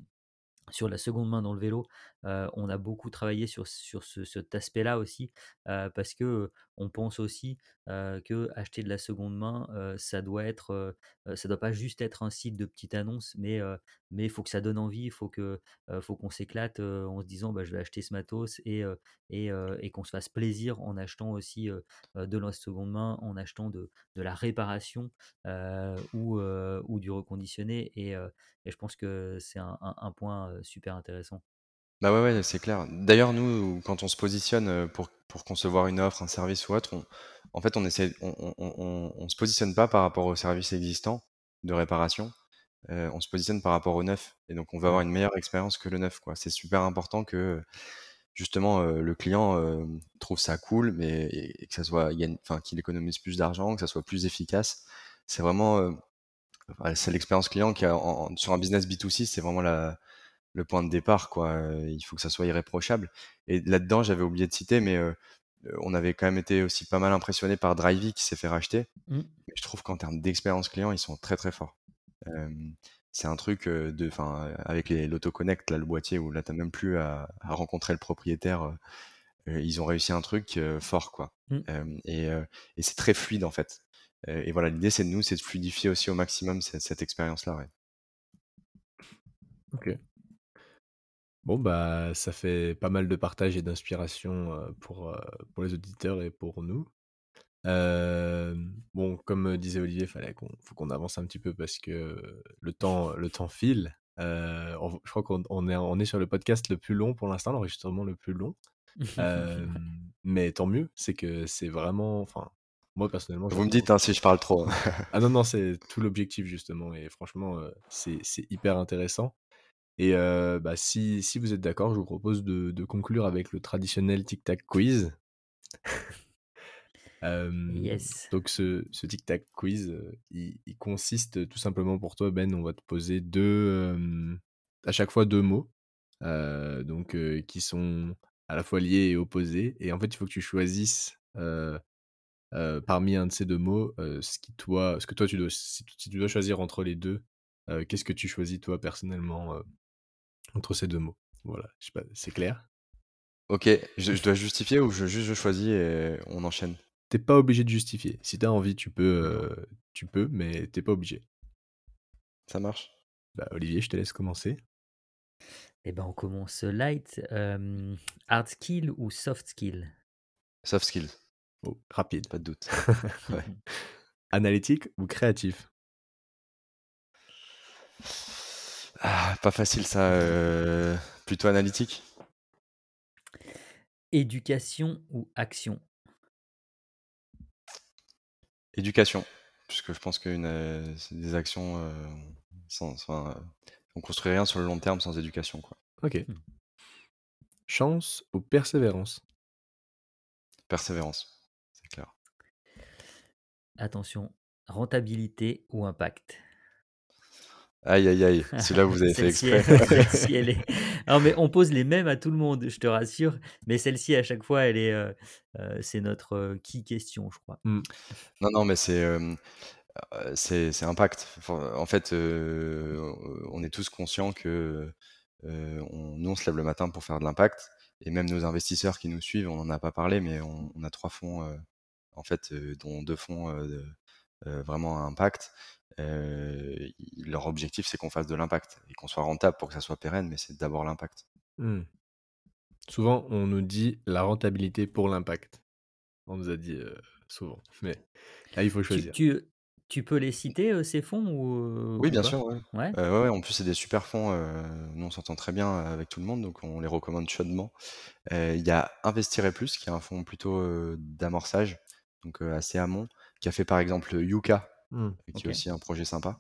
sur la seconde main dans le vélo, on a beaucoup travaillé sur, sur cet aspect-là aussi, parce que on pense aussi que acheter de la seconde main, ça doit être, ça doit pas juste être un site de petite annonce, mais mais il faut que ça donne envie, il faut que, faut qu'on s'éclate en se disant, bah, je vais acheter ce matos et et, et qu'on se fasse plaisir en achetant aussi de la seconde main, en achetant de, de la réparation ou, ou du reconditionné, et, et je pense que c'est un, un point super intéressant. Bah ouais, ouais, c'est clair. D'ailleurs, nous, quand on se positionne pour, pour concevoir une offre, un service ou autre, on, en fait, on essaie, on, on, on, se positionne pas par rapport au service existant de réparation, on se positionne par rapport au neuf. Et donc, on va avoir une meilleure expérience que le neuf. C'est super important que justement le client trouve ça cool, mais que ça soit, enfin, qu'il économise plus d'argent, que ça soit plus efficace. C'est vraiment, c'est l'expérience client qui a, sur un business B2C, c'est vraiment la le point de départ, quoi. Il faut que ça soit irréprochable. Et là-dedans, j'avais oublié de citer, mais on avait quand même été aussi pas mal impressionné par Drivey qui s'est fait racheter. Mmh. je trouve qu'en termes d'expérience client, ils sont très très forts. c'est un truc de, enfin, avec l'autoconnect, là, le boîtier, où là, t'as même plus à, rencontrer le propriétaire. ils ont réussi un truc fort, quoi. Mmh. et, c'est très fluide, en fait. et voilà, l'idée, c'est de nous, c'est de fluidifier aussi au maximum cette, cette expérience-là, ouais. Ok. Bon, bah, ça fait pas mal de partage et d'inspiration pour, pour les auditeurs et pour nous. bon, comme disait Olivier, fallait qu'on, faut qu'on avance un petit peu parce que le temps, le temps file. je crois qu'on est, on est sur le podcast le plus long pour l'instant, l'enregistrement le plus long. mais tant mieux, c'est que c'est vraiment, enfin, moi personnellement. Vous me dites hein, si je parle trop. Hein. ah non, non, c'est tout l'objectif justement. Et franchement, c'est, c'est hyper intéressant. Et bah, si, si, vous êtes d'accord, je vous propose de, de, conclure avec le traditionnel tic-tac quiz. [LAUGHS] yes. Donc ce, ce tic-tac quiz, il, il, consiste tout simplement pour toi, Ben, on va te poser deux, à chaque fois deux mots, donc qui sont à la fois liés et opposés. Et en fait, il faut que tu choisisses parmi un de ces deux mots ce, qui toi, ce que toi tu dois, si, tu dois choisir entre les deux, qu'est-ce que tu choisis toi personnellement entre ces deux mots. Voilà, je sais pas, c'est clair? Ok, je, dois justifier ou je, juste je choisis et on enchaîne? T'es pas obligé de justifier. Si t'as envie, tu peux, euh, tu peux, mais t'es pas obligé. Ça marche. Bah, Olivier, je te laisse commencer. Eh ben, on commence light. hard skill ou soft skill? Soft skill. Oh, rapide. Pas de doute. [LAUGHS] Analytique ou créatif? Ah, pas facile ça, euh, plutôt analytique. Éducation ou action? Éducation, puisque je pense que euh, des actions, euh, sans, on construit rien sur le long terme sans éducation. Quoi. Ok. Hmm. Chance ou persévérance? Persévérance, c'est clair. Attention, rentabilité ou impact? Aïe, aïe, aïe, [LAUGHS] c'est là où vous avez fait exprès. [LAUGHS] elle est... Non, mais on pose les mêmes à tout le monde, je te rassure. Mais celle-ci, à chaque fois, elle est, euh, euh, c'est notre euh, qui question, je crois. Mmh. Non, non, mais c'est, c'est, impact. en fait, on est tous conscients que on, nous, on se lève le matin pour faire de l'impact. Et même nos investisseurs qui nous suivent, on n'en a pas parlé, mais on, on a trois fonds, en fait, dont deux fonds vraiment à impact leur objectif, c'est qu'on fasse de l'impact et qu'on soit rentable pour que ça soit pérenne, mais c'est d'abord l'impact. Mmh. Souvent, on nous dit la rentabilité pour l'impact. On nous a dit souvent, [LAUGHS] mais là, il faut choisir. Tu, tu, peux les citer, ces fonds ou, Oui, bien sûr. Ouais. Ouais. en plus, c'est des super fonds. nous, on s'entend très bien avec tout le monde, donc on les recommande chaudement. Il y a Investir Plus, qui est un fonds plutôt d'amorçage, donc assez amont, qui a fait par exemple Yuka, Mmh, qui est aussi un projet sympa.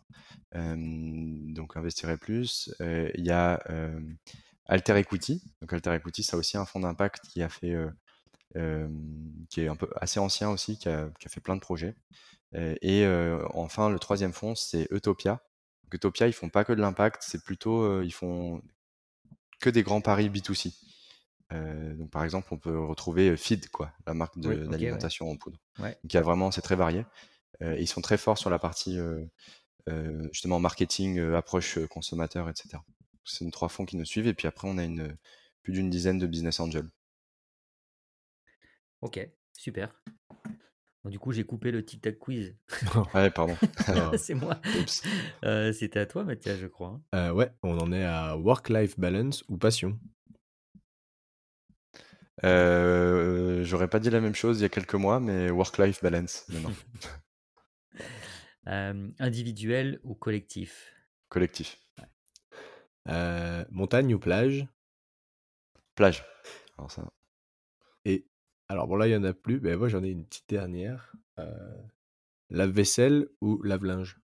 donc investirez plus. Il y a Alter Equity. Donc Alter Equity, c'est aussi un fonds d'impact qui a fait, qui est un peu assez ancien aussi, qui a, fait plein de projets. et enfin, le troisième fonds, c'est Utopia. Donc, Utopia, ils font pas que de l'impact, c'est plutôt, ils font que des grands paris B2C. donc par exemple, on peut retrouver Feed, quoi, la marque d'alimentation en poudre. Donc il y a vraiment, c'est très varié. Euh, ils sont très forts sur la partie euh, euh, justement marketing, approche consommateur, etc. C'est nos trois fonds qui nous suivent et puis après on a une, plus d'une dizaine de business angels. Ok, super. du coup, j'ai coupé le tic-tac quiz. [LAUGHS] ouais, pardon. [LAUGHS] c'est moi. C'était à toi, Mathias, je crois. Hein. ouais, on en est à work-life balance ou passion? J'aurais pas dit la même chose il y a quelques mois, mais work-life balance maintenant. [LAUGHS] individuel ou collectif? Collectif. montagne ou plage? Plage. Alors ça. Et alors bon là il y en a plus, mais moi j'en ai une petite dernière. lave-vaisselle ou lave-linge?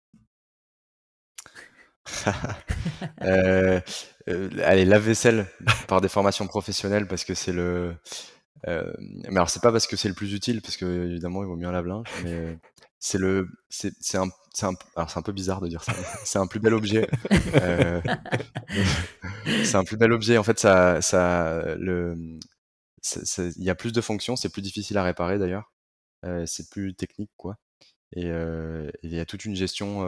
[LAUGHS] Allez, lave-vaisselle par des formations professionnelles parce que c'est le. Mais alors c'est pas parce que c'est le plus utile parce que évidemment il vaut mieux un lave-linge, mais c'est le c'est c'est un c'est un alors c'est un peu bizarre de dire ça c'est un plus bel objet euh, [LAUGHS] c'est un plus bel objet. En fait, ça, ça, le, il y a plus de fonctions, c'est plus difficile à réparer d'ailleurs. Euh, c'est plus technique, quoi. Et euh, il y a toute une gestion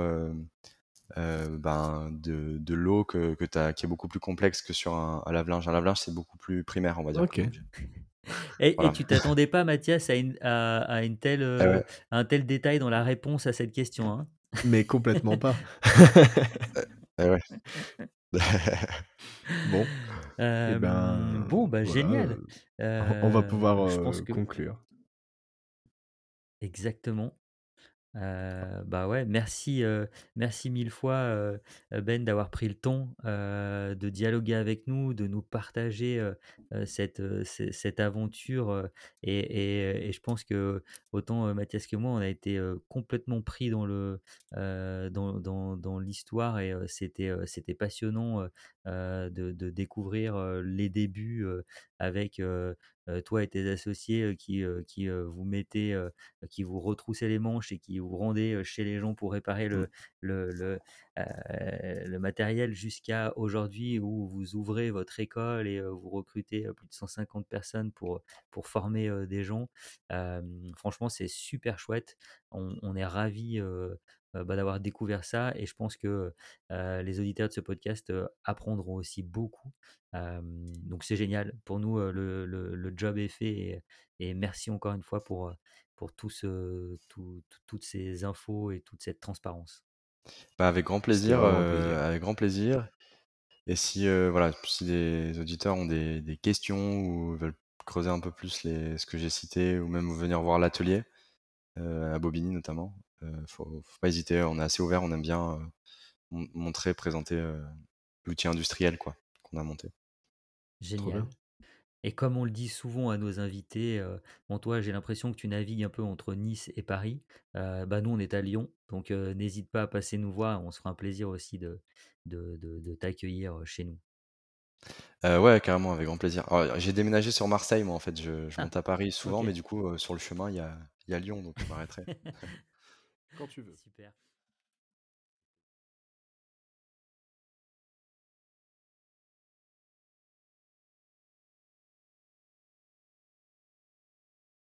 euh, ben, de, de l'eau que, que as, qui est beaucoup plus complexe que sur un, lave-linge. Un lave-linge, c'est beaucoup plus primaire, on va dire. Ok. Et, et, tu t'attendais pas, Mathias, à, une, à, une telle, ah un tel détail dans la réponse à cette question. Hein? Mais complètement pas. [LAUGHS] Eh ouais. [LAUGHS] bon. Eh ben, bon, bah, génial. on va pouvoir conclure. Exactement. Bah ouais, merci, merci mille fois Ben d'avoir pris le temps de dialoguer avec nous, de nous partager cette, cette aventure et, et, je pense que autant Mathias que moi, on a été complètement pris dans le dans, dans, dans l'histoire et c'était c'était passionnant de, de, découvrir les débuts avec toi et tes associés qui, qui vous mettez, qui vous retroussez les manches et qui vous rendez chez les gens pour réparer le, mmh. le, le, le, matériel jusqu'à aujourd'hui où vous ouvrez votre école et vous recrutez plus de 150 personnes pour, pour former des gens. franchement, c'est super chouette. On, on est ravis bah, d'avoir découvert ça. Et je pense que les auditeurs de ce podcast apprendront aussi beaucoup. donc c'est génial. Pour nous, le, le, job est fait. Et, merci encore une fois pour, pour tout ce, toutes ces infos et toute cette transparence. Bah, avec grand plaisir, avec grand plaisir. Et si, voilà, si les auditeurs ont des, des, questions ou veulent creuser un peu plus les, ce que j'ai cité ou même venir voir l'atelier, à Bobigny notamment, euh, faut, faut pas hésiter, on est assez ouvert, on aime bien euh, montrer, présenter euh, l'outil industriel quoi qu'on a monté. Génial. Et comme on le dit souvent à nos invités, bon toi j'ai l'impression que tu navigues un peu entre Nice et Paris. bah nous on est à Lyon, donc n'hésite pas à passer nous voir, on se fera un plaisir aussi de, de, de, t'accueillir chez nous. ouais, carrément, avec grand plaisir. J'ai déménagé sur Marseille, moi en fait, je, je ah, monte à Paris souvent, mais du coup sur le chemin il y a, y a Lyon, donc je m'arrêterai. [LAUGHS] Quand tu veux. Super.